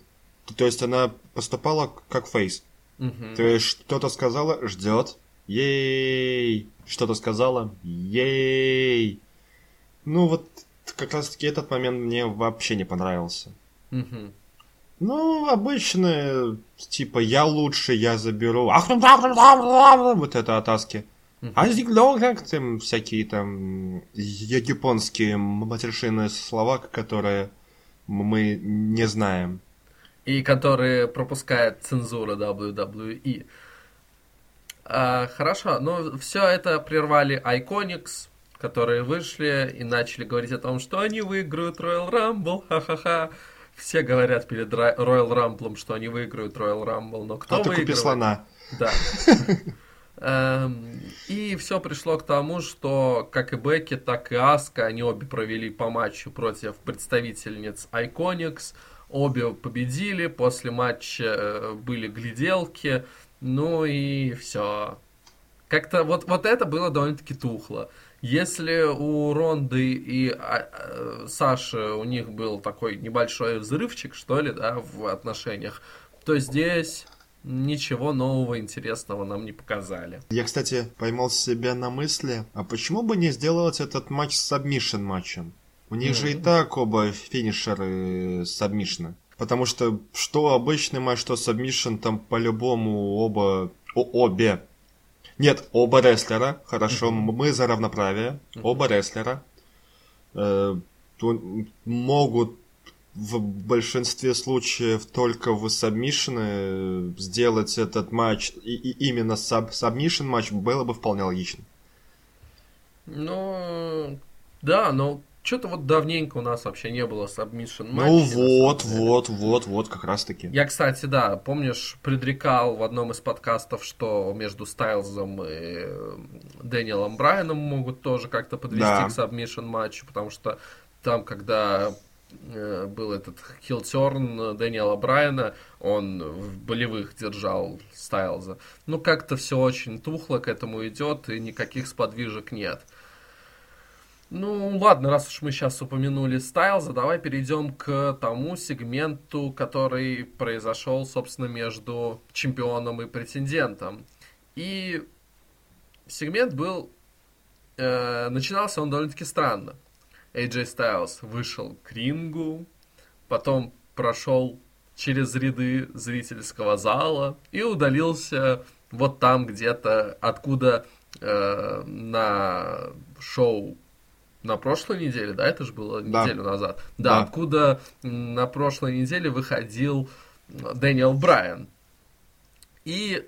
То есть она поступала как фейс. Угу. То есть что-то сказала, ждет. Ей! Что-то сказала. Ей! Ну вот как раз таки этот момент мне вообще не понравился. Угу. Ну, обычные, типа, я лучше, я заберу. Вот это атаски. А как там всякие там японские матершинные слова, которые мы не знаем. И которые пропускает цензура WWE. А, хорошо, но все это прервали Iconics, которые вышли и начали говорить о том, что они выиграют Royal Rumble, ха-ха-ха. Все говорят перед Royal Rumble, что они выиграют Royal Rumble, но кто а выигрывает? купи слона. Да. <laughs> Эм, и все пришло к тому, что как и Бекки, так и Аска, они обе провели по матчу против представительниц Iconics. Обе победили, после матча э, были гляделки, ну и все. Как-то вот, вот это было довольно-таки тухло. Если у Ронды и а, а, Саши у них был такой небольшой взрывчик, что ли, да, в отношениях, то здесь ничего нового интересного нам не показали. Я, кстати, поймал себя на мысли, а почему бы не сделать этот матч с submission матчем? У них mm-hmm. же и так оба finisher ы submission ы. Потому что что обычный матч, что submission, там по-любому оба... О, обе нет, оба рестлера, хорошо, мы за равноправие. Оба рестлера э, могут в большинстве случаев только в submission ы сделать этот матч, и, и именно sub, submission матч было бы вполне логично. Ну, да, но что-то вот давненько у нас вообще не было submission матчей. Ну вот, вот, вот, вот, как раз таки. Я, кстати, да, помнишь, предрекал в одном из подкастов, что между Стайлзом и э, Дэниелом Брайаном могут тоже как-то подвести да. к submission матчу, потому что там, когда э, был этот heel turn Дэниела Брайана, он в болевых держал Стайлза. Ну, как-то все очень тухло к этому идет, и никаких сподвижек нет. Ну, ладно, раз уж мы сейчас упомянули Стайлза, давай перейдем к тому сегменту, который произошел, собственно, между чемпионом и претендентом. И сегмент был... Э, начинался он довольно-таки странно. AJ Styles вышел к рингу, потом прошел через ряды зрительского зала и удалился вот там где-то, откуда э, на шоу на прошлой неделе, да, это же было Да. неделю назад, да, Да. откуда на прошлой неделе выходил Дэниел Брайан. И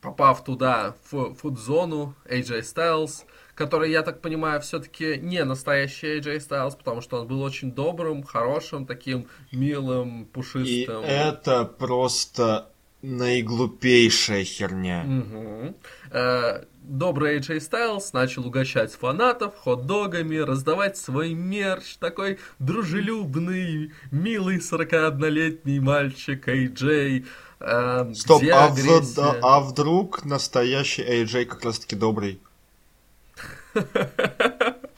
попав туда, в фуд-зону, AJ Styles, который, я так понимаю, все-таки не настоящий AJ Styles, потому что он был очень добрым, хорошим, таким милым, И пушистым. это просто наиглупейшая херня. Э, Добрый AJ Styles начал угощать фанатов хот-догами, раздавать свой мерч, такой дружелюбный, милый 41-летний мальчик AJ. э, Стоп, где а, в- да, а вдруг настоящий AJ как раз таки добрый? <laughs>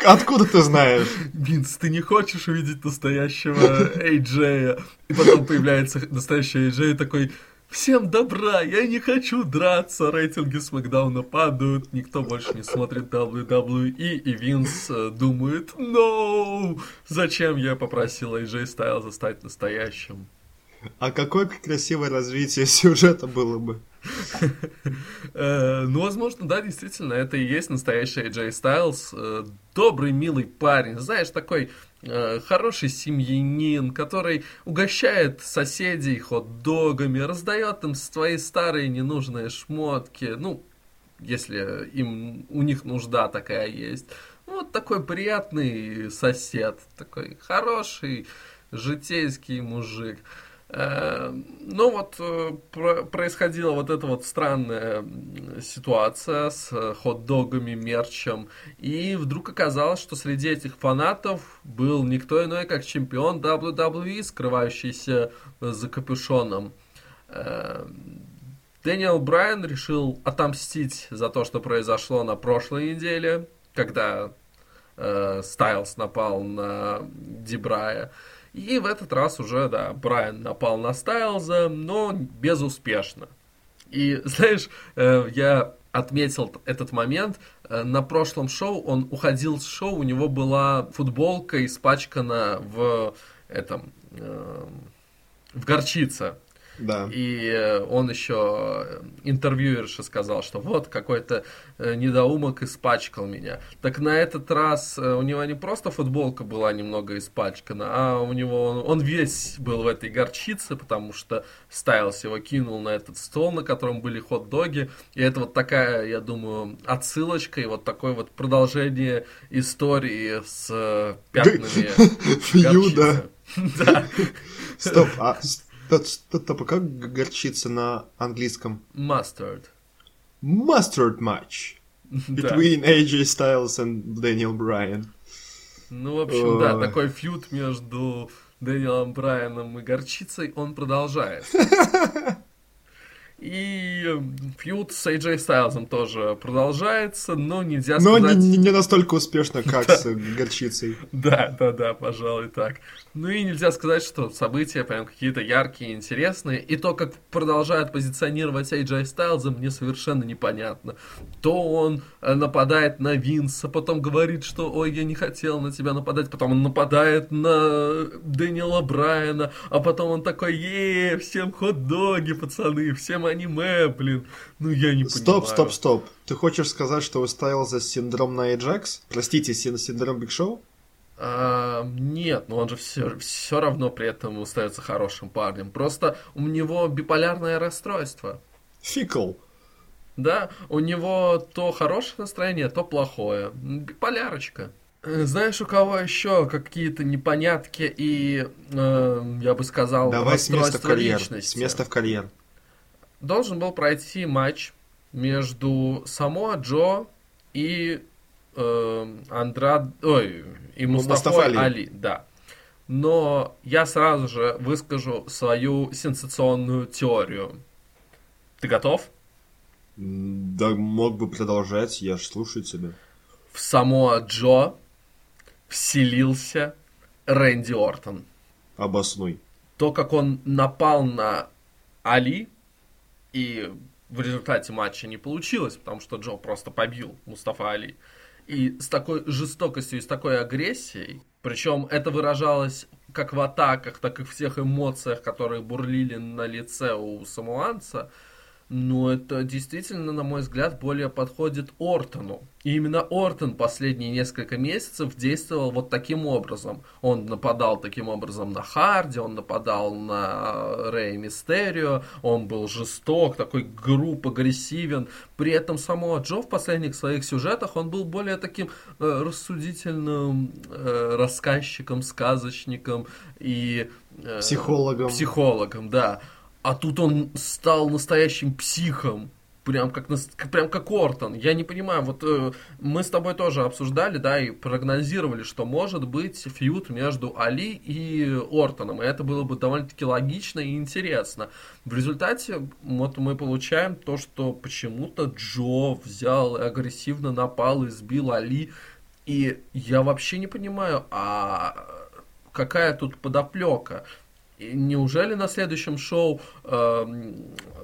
Откуда ты знаешь? Винс, ты не хочешь увидеть настоящего AJ? И потом появляется настоящий AJ такой, всем добра, я не хочу драться, рейтинги Смакдауна падают, никто больше не смотрит WWE, и Винс э, думает, no, зачем я попросил AJ Styles стать настоящим? А какое красивое развитие сюжета было бы? Э, Ну, возможно, да, действительно, это и есть настоящий AJ Styles. э, Добрый, милый парень, знаешь, такой э, хороший семьянин, который угощает соседей хот-догами, раздает им свои старые ненужные шмотки, ну, если им у них нужда такая есть. Ну, Вот такой приятный сосед, такой хороший житейский мужик. Э, Ну вот э, про- происходила вот эта вот странная ситуация с э, хот-догами, мерчем, и вдруг оказалось, что среди этих фанатов был никто иной, как чемпион WWE, скрывающийся э, за капюшоном. Э, Дэниел Брайан решил отомстить за то, что произошло на прошлой неделе, когда э, Стайлз напал на Дебрая. И в этот раз уже, да, Брайан напал на Стайлза, но безуспешно. И, <laughs> знаешь, э, я отметил этот момент. Э, На прошлом шоу он уходил с шоу, у него была футболка испачкана в этом э, в горчице. Да. И э, он еще интервьюерше сказал, что вот какой-то э, недоумок испачкал меня. Так на этот раз э, у него не просто футболка была немного испачкана, а у него он, он весь был в этой горчице, потому что Стайлс его кинул на этот стол, на котором были хот-доги. И это вот такая, я думаю, отсылочка и вот такое вот продолжение истории с э, пятнами <laughs> Фьюда. горчицы. <laughs> Да, Стоп, а стоп, стоп, стоп, а как горчица на английском? mustard. Mustard match <laughs> between AJ Styles and Daniel Bryan. Ну, в общем, да, Ой. такой фьюд между Дэниелом Брайаном и Горчицей, он продолжается. <laughs> И э, фьюд с AJ Стайлзом тоже продолжается, но нельзя Но сказать... не, не- не настолько успешно, <laughs> как с горчицей. Да, да, да, пожалуй, так. Ну и нельзя сказать, что события прям какие-то яркие, интересные. И то, как продолжает позиционировать AJ Стайлза, мне совершенно непонятно. То он э, нападает на Винса, потом говорит, что ой, я не хотел на тебя нападать, потом он нападает на Дэниела Брайана, а потом он такой, е всем хот-доги, пацаны, всем аниме, блин. Ну я не понимаю. Стоп, стоп, стоп. Ты хочешь сказать, что у Стайлза синдром на Эджакс? Простите, син- синдром Биг Шоу? А, нет, но он же все, все равно при этом остается хорошим парнем. Просто у него биполярное расстройство. Фикл. Да, у него то хорошее настроение, то плохое. Биполярочка. Э, Знаешь, у кого еще какие-то непонятки и, э, я бы сказал, Давай с места в карьер. личности? С места в карьер. Должен был пройти матч между Самоа Джо и э, Андрад... Ой, и Ну, Мустафой Мустафа Али. Али. да. Но я сразу же выскажу свою сенсационную теорию. Ты готов? Да мог бы продолжать, я ж слушаю тебя. В Самоа Джо вселился Рэнди Ортон. Обоснуй. То, как он напал на Али, и в результате матча не получилось, потому что Джо просто побил Мустафа Али. И с такой жестокостью и с такой агрессией, причем это выражалось как в атаках, так и в всех эмоциях, которые бурлили на лице у самуанца, но это действительно, на мой взгляд, более подходит Ортону. И именно Ортон последние несколько месяцев действовал вот таким образом. Он нападал таким образом на Харди, он нападал на Рэй Мистерио, он был жесток, такой груб, агрессивен. При этом само Джо в последних своих сюжетах он был более таким э, рассудительным э, рассказчиком, сказочником и... Э, психологом. Психологом, да. А тут он стал настоящим психом. Прям как, прям как Ортон. Я не понимаю, вот э, мы с тобой тоже обсуждали, да, и прогнозировали, что может быть фьют между Али и Ортоном. И это было бы довольно-таки логично и интересно. В результате вот мы получаем то, что почему-то Джо взял и агрессивно напал и сбил Али. И я вообще не понимаю, а какая тут подоплека? Неужели на следующем шоу э,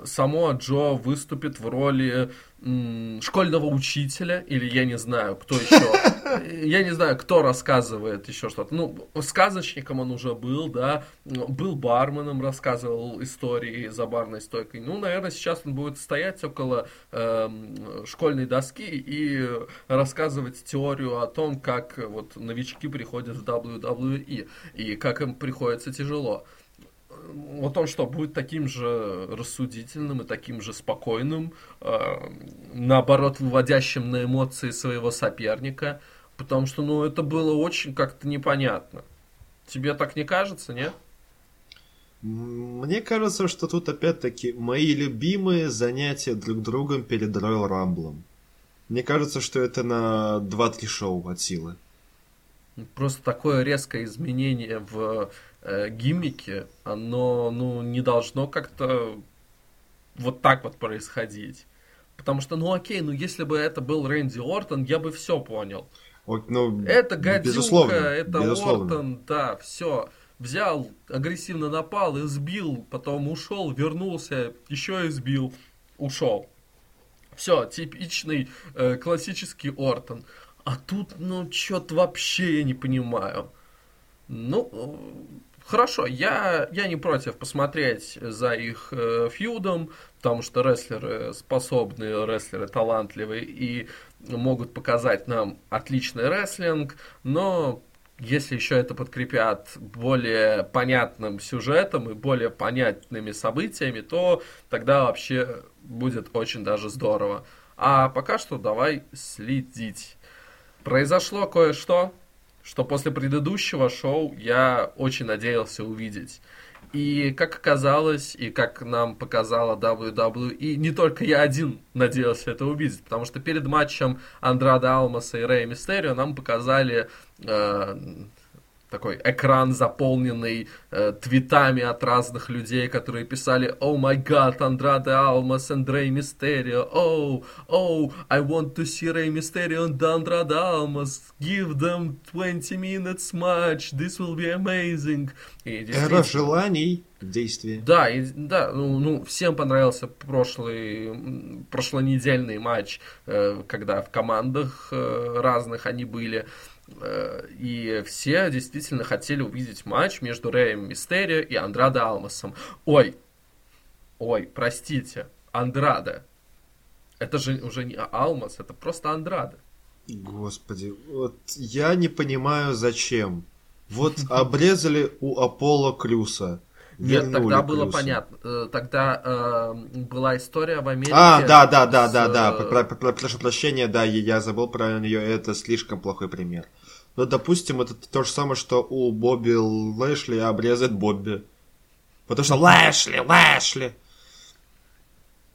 само Джо выступит в роли школьного учителя или я не знаю кто еще <laughs> я не знаю кто рассказывает еще что-то. Ну сказочником он уже был да был барменом рассказывал истории за барной стойкой. Ну наверное сейчас он будет стоять около э, школьной доски и рассказывать теорию о том как вот новички приходят в WWE и как им приходится тяжело вот он что, будет таким же рассудительным и таким же спокойным, э, наоборот, выводящим на эмоции своего соперника, потому что, ну, это было очень как-то непонятно. Тебе так не кажется, нет? Мне кажется, что тут опять-таки мои любимые занятия друг другом перед Royal Rumble. Мне кажется, что это на 2-3 шоу от силы. Просто такое резкое изменение в э, гиммике, оно ну, не должно как-то вот так вот происходить. Потому что, ну окей, ну если бы это был Рэнди Ортон, я бы все понял. Вот, ну, это гадюка, безусловно, это безусловно. Ортон, да, все. Взял, агрессивно напал и сбил, потом ушел, вернулся, еще и сбил, ушел. Все, типичный э, классический Ортон. А тут, ну, что-то вообще я не понимаю. Ну, Хорошо, я, я не против посмотреть за их э, фьюдом, потому что рестлеры способные, рестлеры талантливые и могут показать нам отличный рестлинг, но если еще это подкрепят более понятным сюжетом и более понятными событиями, то тогда вообще будет очень даже здорово. А пока что давай следить. Произошло кое-что, что после предыдущего шоу я очень надеялся увидеть. И как оказалось, и как нам показала WWE, не только я один надеялся это увидеть, потому что перед матчем Андрада Алмаса и Рэя Мистерио нам показали э, такой экран, заполненный э, твитами от разных людей, которые писали «Oh my God, Andrade Almas and Rey Mysterio! Oh, oh, I want to see Rey Mysterio and Andrade Almas! Give them 20 minutes match! This will be amazing!» и Эра желаний в действии. Да, и, да ну, ну, всем понравился прошлый, прошлонедельный матч, э, когда в командах э, разных они были. Э, и все действительно хотели увидеть матч между Рэем Мистерио и Андрадо Алмасом. Ой, ой, простите, Андрада. Это же уже не Алмас, это просто Андрада. Господи, вот я не понимаю, зачем. Вот обрезали у Аполло Клюса. Нет, тогда было понятно. Э, тогда э, была история в Америке. А, да, да, да, с... да, да. Про, про, прошу прощения, да, я забыл про нее. Это слишком плохой пример. Но, допустим, это то же самое, что у Бобби Лэшли обрезать Бобби. Потому что Лэшли, Лэшли.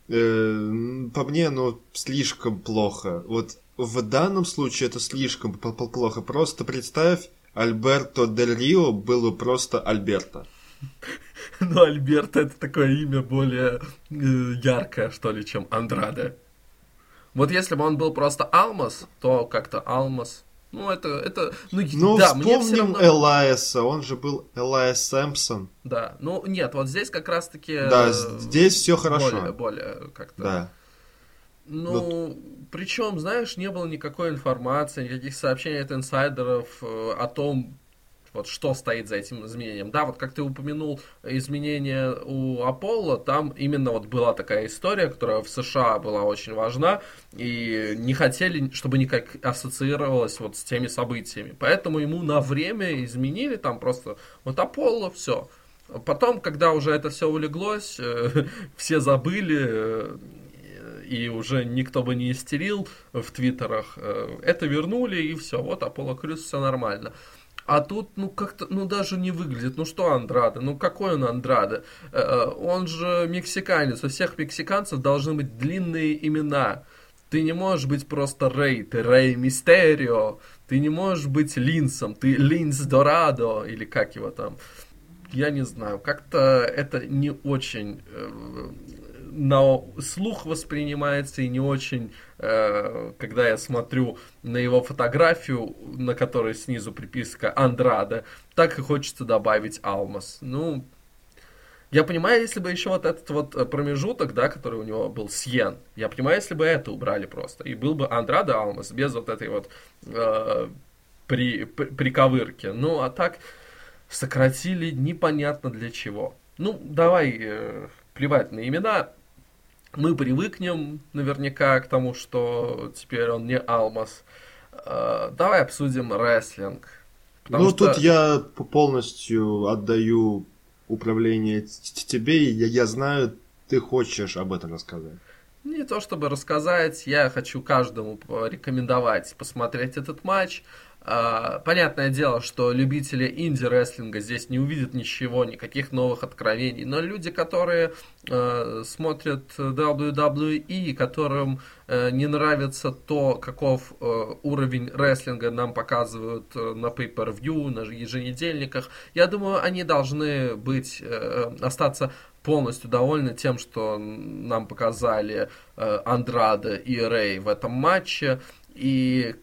Э, по мне, ну, слишком плохо. Вот в данном случае это слишком плохо. Просто представь, Альберто Дель Рио был бы просто Альберто. <laughs> Ну, Альберто это такое имя более э, яркое, что ли, чем Андраде. Вот если бы он был просто Алмас, то как-то Алмас. Ну, это, это, ну, ну да, вспомним мне равно... Элайса, он же был Элайс Сэмпсон. Да, ну, нет, вот здесь как раз-таки... Да, здесь все хорошо. Более, более как-то... Да. Ну, вот. причем, знаешь, не было никакой информации, никаких сообщений от инсайдеров э, о том, вот что стоит за этим изменением. Да, вот как ты упомянул изменения у Аполло, там именно вот была такая история, которая в США была очень важна, и не хотели, чтобы никак ассоциировалась вот с теми событиями. Поэтому ему на время изменили там просто вот Аполло, все. Потом, когда уже это все улеглось, э, <laughs> все забыли, э, и уже никто бы не истерил в твиттерах, э, это вернули, и все, вот Аполло Крюс, все нормально. А тут, ну, как-то, ну, даже не выглядит. Ну, что Андраде? Ну, какой он Андраде? Он же мексиканец. У всех мексиканцев должны быть длинные имена. Ты не можешь быть просто Рэй, ты Рэй Мистерио. Ты не можешь быть Линсом, ты Линс Дорадо, или как его там я не знаю, как-то это не очень э, на слух воспринимается и не очень, э, когда я смотрю на его фотографию, на которой снизу приписка Андрада, так и хочется добавить Алмаз. Ну, я понимаю, если бы еще вот этот вот промежуток, да, который у него был Сьен, я понимаю, если бы это убрали просто, и был бы Андрада Алмаз без вот этой вот э, при, при, приковырки. Ну, а так сократили непонятно для чего. Ну, давай э, плевать на имена. Мы привыкнем наверняка к тому, что теперь он не Алмаз. Э, давай обсудим рестлинг. Ну, что... тут я полностью отдаю управление тебе, и я, я знаю, ты хочешь об этом рассказать. Не то чтобы рассказать, я хочу каждому порекомендовать посмотреть этот матч. А, понятное дело, что любители инди-рестлинга здесь не увидят ничего, никаких новых откровений, но люди, которые э, смотрят WWE, которым э, не нравится то, каков э, уровень рестлинга нам показывают э, на Pay-Per-View, на еженедельниках, я думаю, они должны быть, э, остаться полностью довольны тем, что нам показали э, Андрада и Рэй в этом матче. И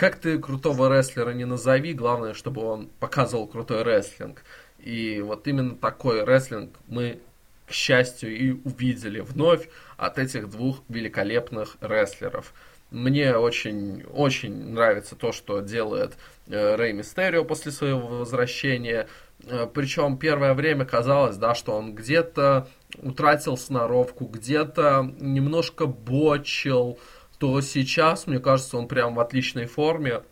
как ты крутого рестлера не назови, главное, чтобы он показывал крутой рестлинг. И вот именно такой рестлинг мы, к счастью, и увидели вновь от этих двух великолепных рестлеров. Мне очень, очень нравится то, что делает э, Рэй Мистерио после своего возвращения. Э, причем первое время казалось, да, что он где-то утратил сноровку, где-то немножко бочил, то сейчас, мне кажется, он прям в отличной форме.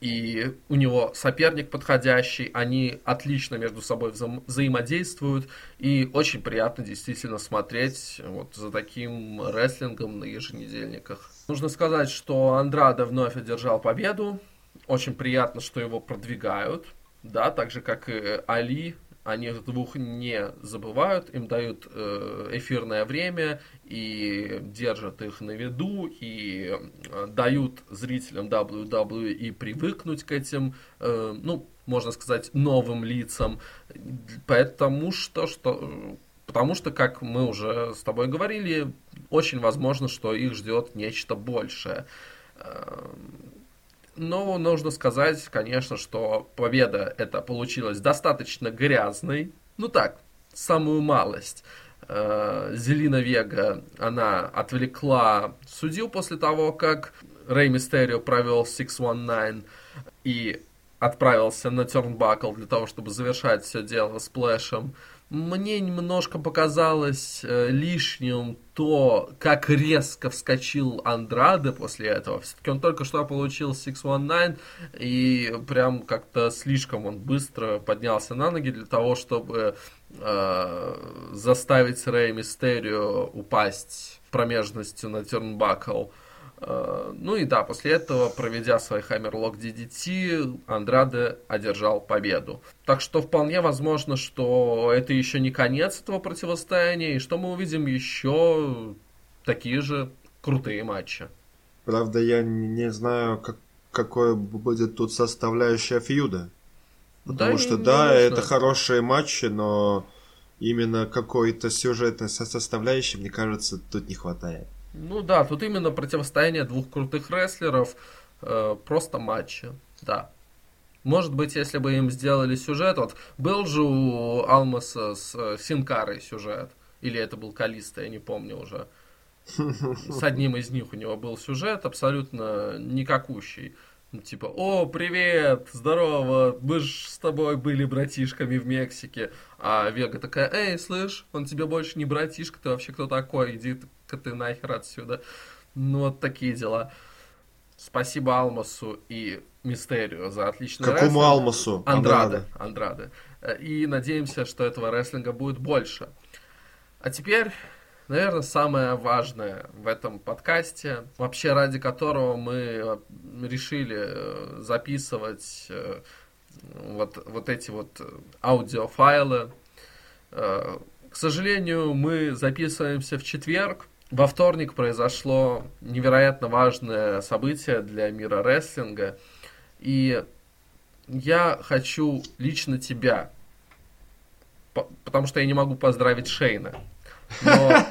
И у него соперник подходящий, они отлично между собой вза- взаимодействуют. И очень приятно действительно смотреть вот за таким рестлингом на еженедельниках. Нужно сказать, что Андрада вновь одержал победу. Очень приятно, что его продвигают. Да, так же, как и Али они двух не забывают, им дают э, эфирное время и держат их на виду, и э, дают зрителям WWE привыкнуть к этим, э, ну, можно сказать, новым лицам, потому что, что Потому что, как мы уже с тобой говорили, очень возможно, что их ждет нечто большее. Но нужно сказать, конечно, что победа эта получилась достаточно грязной. Ну так, самую малость. Э, Зелина Вега, она отвлекла судью после того, как Рэй Мистерио провел 619 и отправился на тернбакл для того, чтобы завершать все дело с плэшем мне немножко показалось э, лишним то, как резко вскочил Андраде после этого. Все-таки он только что получил 619, и прям как-то слишком он быстро поднялся на ноги для того, чтобы э, заставить Рэй Мистерио упасть промежностью на тернбакл. Э, ну и да, после этого, проведя свой Хаммерлок DDT, Андраде одержал победу. Так что вполне возможно, что это еще не конец этого противостояния, и что мы увидим еще такие же крутые матчи. Правда, я не знаю, как, какое будет тут составляющая фьюда. Потому да, что, да, нужно. это хорошие матчи, но именно какой-то сюжетной составляющей, мне кажется, тут не хватает. Ну да, тут именно противостояние двух крутых рестлеров, э, просто матчи, да. Может быть, если бы им сделали сюжет, вот был же у Алмаса с э, Синкарой сюжет, или это был Калиста, я не помню уже. <laughs> С одним из них у него был сюжет абсолютно никакущий. Ну, типа, о, привет, здорово, мы же с тобой были братишками в Мексике. А Вега такая, эй, слышь, он тебе больше не братишка, ты вообще кто такой, иди-ка ты нахер отсюда. Ну, вот такие дела. Спасибо Алмасу и Мистерию за отличный Какому рестлинг. Алмасу? Андраде. Андраде. Э, И надеемся, что этого рестлинга будет больше. А теперь, наверное, самое важное в этом подкасте, вообще ради которого мы э, решили э, записывать э, вот, вот эти вот аудиофайлы. К сожалению, мы записываемся в четверг. Во вторник произошло невероятно важное событие для мира рестлинга. И я хочу лично тебя, по- потому что я не могу поздравить Шейна. Но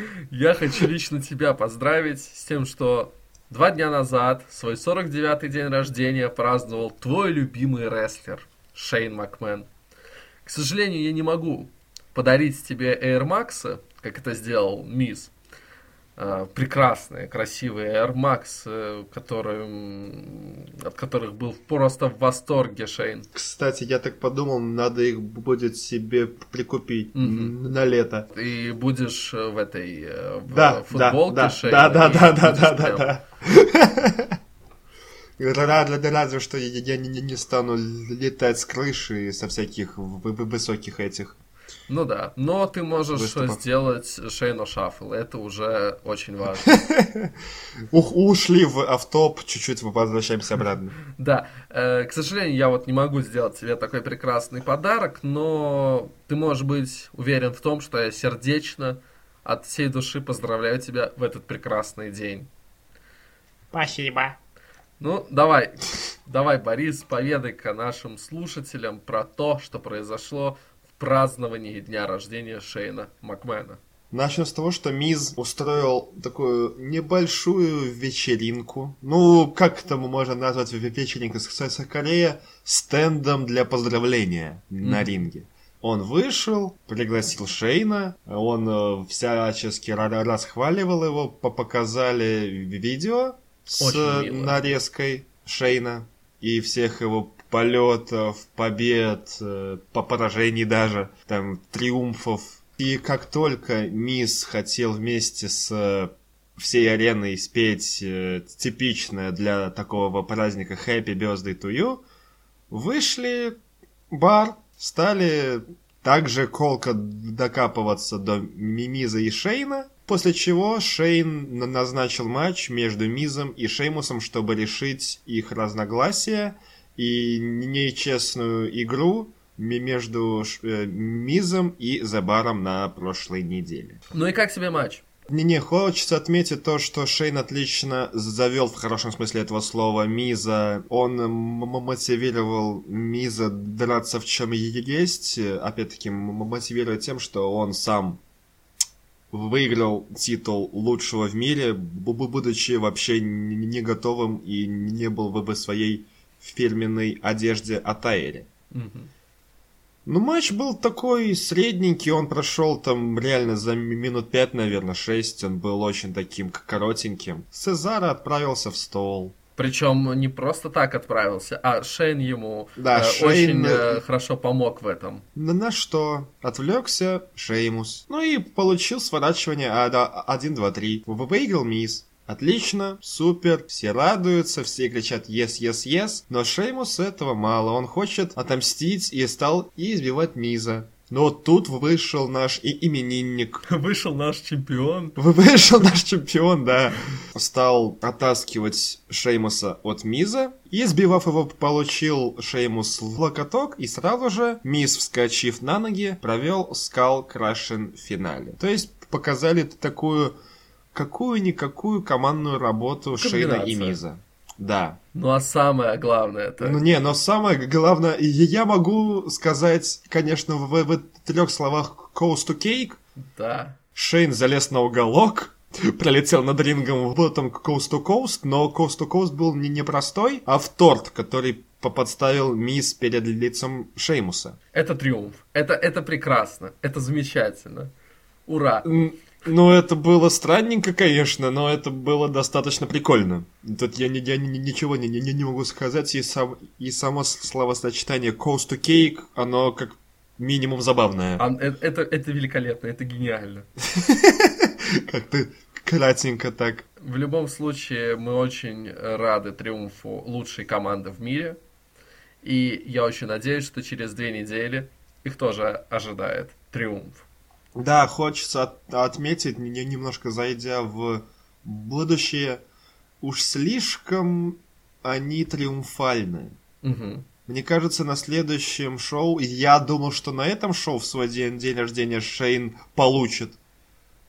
<laughs> я хочу лично тебя поздравить с тем, что два дня назад свой 49-й день рождения праздновал твой любимый рестлер Шейн Макмен. К сожалению, я не могу подарить тебе Air Max, как это сделал Мисс. А, Прекрасные, красивые Air Max, э, которые, от которых был просто в восторге Шейн. Кстати, я так подумал, надо их будет себе прикупить Мгм. на лето. Ты будешь э, в этой э, в Да, футболке да, Шейна да, да, и да, да, да, да, да. <laughs> Разве что я я не, не стану летать с крыши со всяких вы- вы- высоких этих. Ну да, но ты можешь Выступов. сделать Шейну шаффл, это уже очень важно. <laughs> Ух, ушли в автоп, чуть-чуть возвращаемся обратно. <laughs> Да, э, к сожалению, я вот не могу сделать тебе такой прекрасный подарок, но ты можешь быть уверен в том, что я сердечно от всей души поздравляю тебя в этот прекрасный день. Спасибо. Ну, давай, давай, Борис, поведай-ка нашим слушателям про то, что произошло праздновании дня рождения Шейна Макмена. Начнем с того, что Миз устроил такую небольшую вечеринку. Ну, как это можно назвать ве- вечеринкой? С- Скорее, стендом для поздравления на Мгм. ринге. Он вышел, пригласил Шейна, он э, всячески ра- расхваливал его, по- показали видео с нарезкой Шейна и всех его полетов, побед, э, по поражений даже, там, триумфов. И как только Мисс хотел вместе с э, всей ареной спеть э, типичное для такого праздника Happy Birthday to You, вышли бар, стали также колко докапываться до Мимиза и Шейна, после чего Шейн на- назначил матч между Мизом и Шеймусом, чтобы решить их разногласия и нечестную игру между э, Мизом и Забаром на прошлой неделе. Ну и как тебе матч? Не-не, хочется отметить то, что Шейн отлично завел в хорошем смысле этого слова Миза. Он мотивировал Миза драться в чем есть. Опять-таки, мотивируя тем, что он сам выиграл титул лучшего в мире, бу- бу- будучи вообще не готовым и не был бы в фирменной одежде Атаэре. Мгм. Ну, матч был такой средненький, он прошел там реально за ми- минут пять, наверное, шесть, он был очень таким коротеньким. Сезара отправился в стол. Причем не просто так отправился, а Шейн ему Да, э, Шейн, очень э, э, хорошо помог в этом. На, на что? Отвлекся Шеймус. Ну и получил сворачивание а, да, 1, 2, 3. Выиграл Мисс. Отлично, супер, все радуются, все кричат yes, yes, yes, но Шеймус этого мало, он хочет отомстить и стал избивать Миза. Но тут вышел наш и именинник, <laughs> Вышел наш чемпион. <laughs> Вышел наш чемпион, да. Стал оттаскивать Шеймуса от Миза. И, сбивав его, получил Шеймус локоток. И сразу же Миз, вскочив на ноги, провел скал крашен в финале. То есть показали такую какую-никакую командную работу Шейна и. Миза. Да. Ну а самое главное это... Ну не, но самое главное, я могу сказать, конечно, в, в трех словах Coast to Cake, Да. Шейн залез на уголок, <laughs> пролетел над рингом, был там Coast to Coast, но Coast to Coast был не непростой, а в торт, который по- подставил Мисс перед лицом Шеймуса. Это триумф. Это, это прекрасно. Это замечательно. Ура. Ну, это было странненько, конечно, но это было достаточно прикольно. Тут я, я ничего не, не, не могу сказать, и, сам, и само словосочетание Coast to Cake, оно как минимум забавное. А, э, это, это великолепно, это гениально. <laughs> Как ты кратенько так. В любом случае, мы очень рады триумфу лучшей команды в мире. И я очень надеюсь, что через две недели их тоже ожидает триумф. Да, хочется от, отметить, немножко зайдя в будущее, уж слишком они триумфальны. Угу. Мне кажется, на следующем шоу, я думал, что на этом шоу в свой день, день рождения Шейн получит,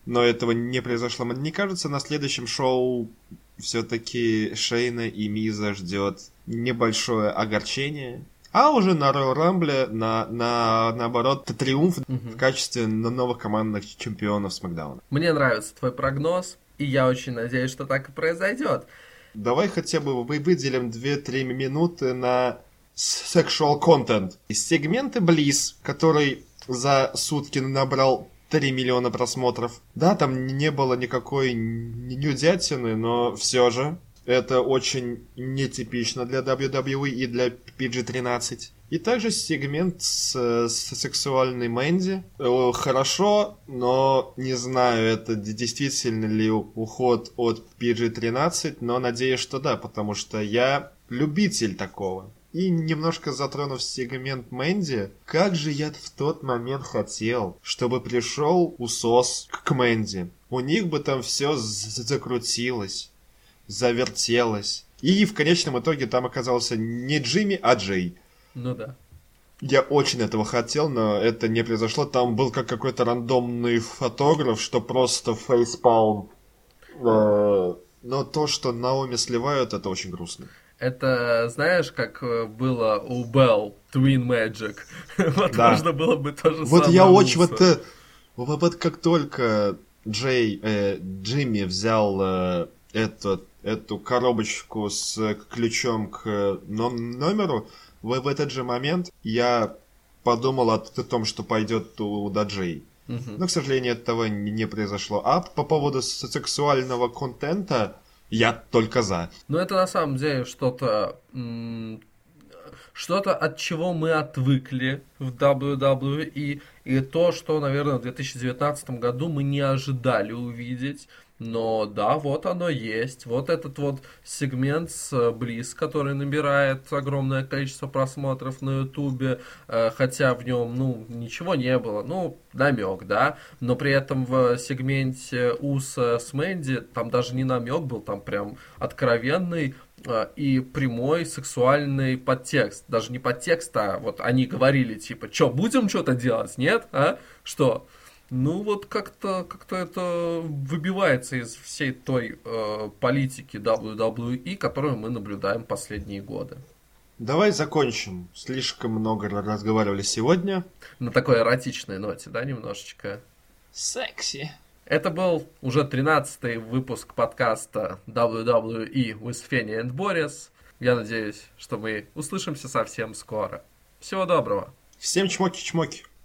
но этого не произошло. Мне кажется, на следующем шоу все-таки Шейна и Миза ждет небольшое огорчение, а уже на Royal Rumble, на, на, наоборот, триумф угу. в качестве новых командных чемпионов Смакдауна. Мне нравится твой прогноз, и я очень надеюсь, что так и произойдет. Давай хотя бы выделим 2-3 минуты на sexual content. Из сегмента Bliss, который за сутки набрал 3 миллиона просмотров. Да, там не было никакой нюдятины, но все же это очень нетипично для WWE и для PG-13. И также сегмент с, с сексуальной Мэнди. Э, хорошо, но не знаю, это действительно ли уход от PG-13, но надеюсь, что да, потому что я любитель такого. И немножко затронув сегмент Мэнди, как же я в тот момент хотел, чтобы пришел Усос к Мэнди. У них бы там все закрутилось завертелось. И в конечном итоге там оказался не Джимми, а Джей. Ну да. Я очень этого хотел, но это не произошло. Там был как какой-то рандомный фотограф, что просто фейспалм. Э, но то, что Наоми сливают, это очень грустно. Это, знаешь, как э, было у Белл, Twin Magic. <laughs> вот да. можно было бы тоже Вот я очень... Вот, э, вот как только Джей, э, Джимми взял э, этот эту коробочку с ключом к номеру, в, в этот же момент я подумал о, том, что пойдет у Даджей. Uh-huh. Но, к сожалению, этого не произошло. А по поводу сексуального контента я только за. Ну, это на самом деле что-то... что-то, от чего мы отвыкли в WWE, и то, что, наверное, в 2019 году мы не ожидали увидеть. Но да, вот оно есть. Вот этот вот сегмент с Близ, который набирает огромное количество просмотров на Ютубе, э, хотя в нем, ну, ничего не было. Ну, намек, да. Но при этом в сегменте Уса с Мэнди там даже не намек был, там прям откровенный э, и прямой сексуальный подтекст. Даже не подтекст, а вот они говорили, типа, что, будем что-то делать? Нет? А? Что? Ну вот как-то как это выбивается из всей той э, политики WWE, которую мы наблюдаем последние годы. Давай закончим. Слишком много разговаривали сегодня. На такой эротичной ноте, да, немножечко? Секси. Это был уже 13-й выпуск подкаста WWE with Fanny and Boris. Я надеюсь, что мы услышимся совсем скоро. Всего доброго. Всем чмоки-чмоки.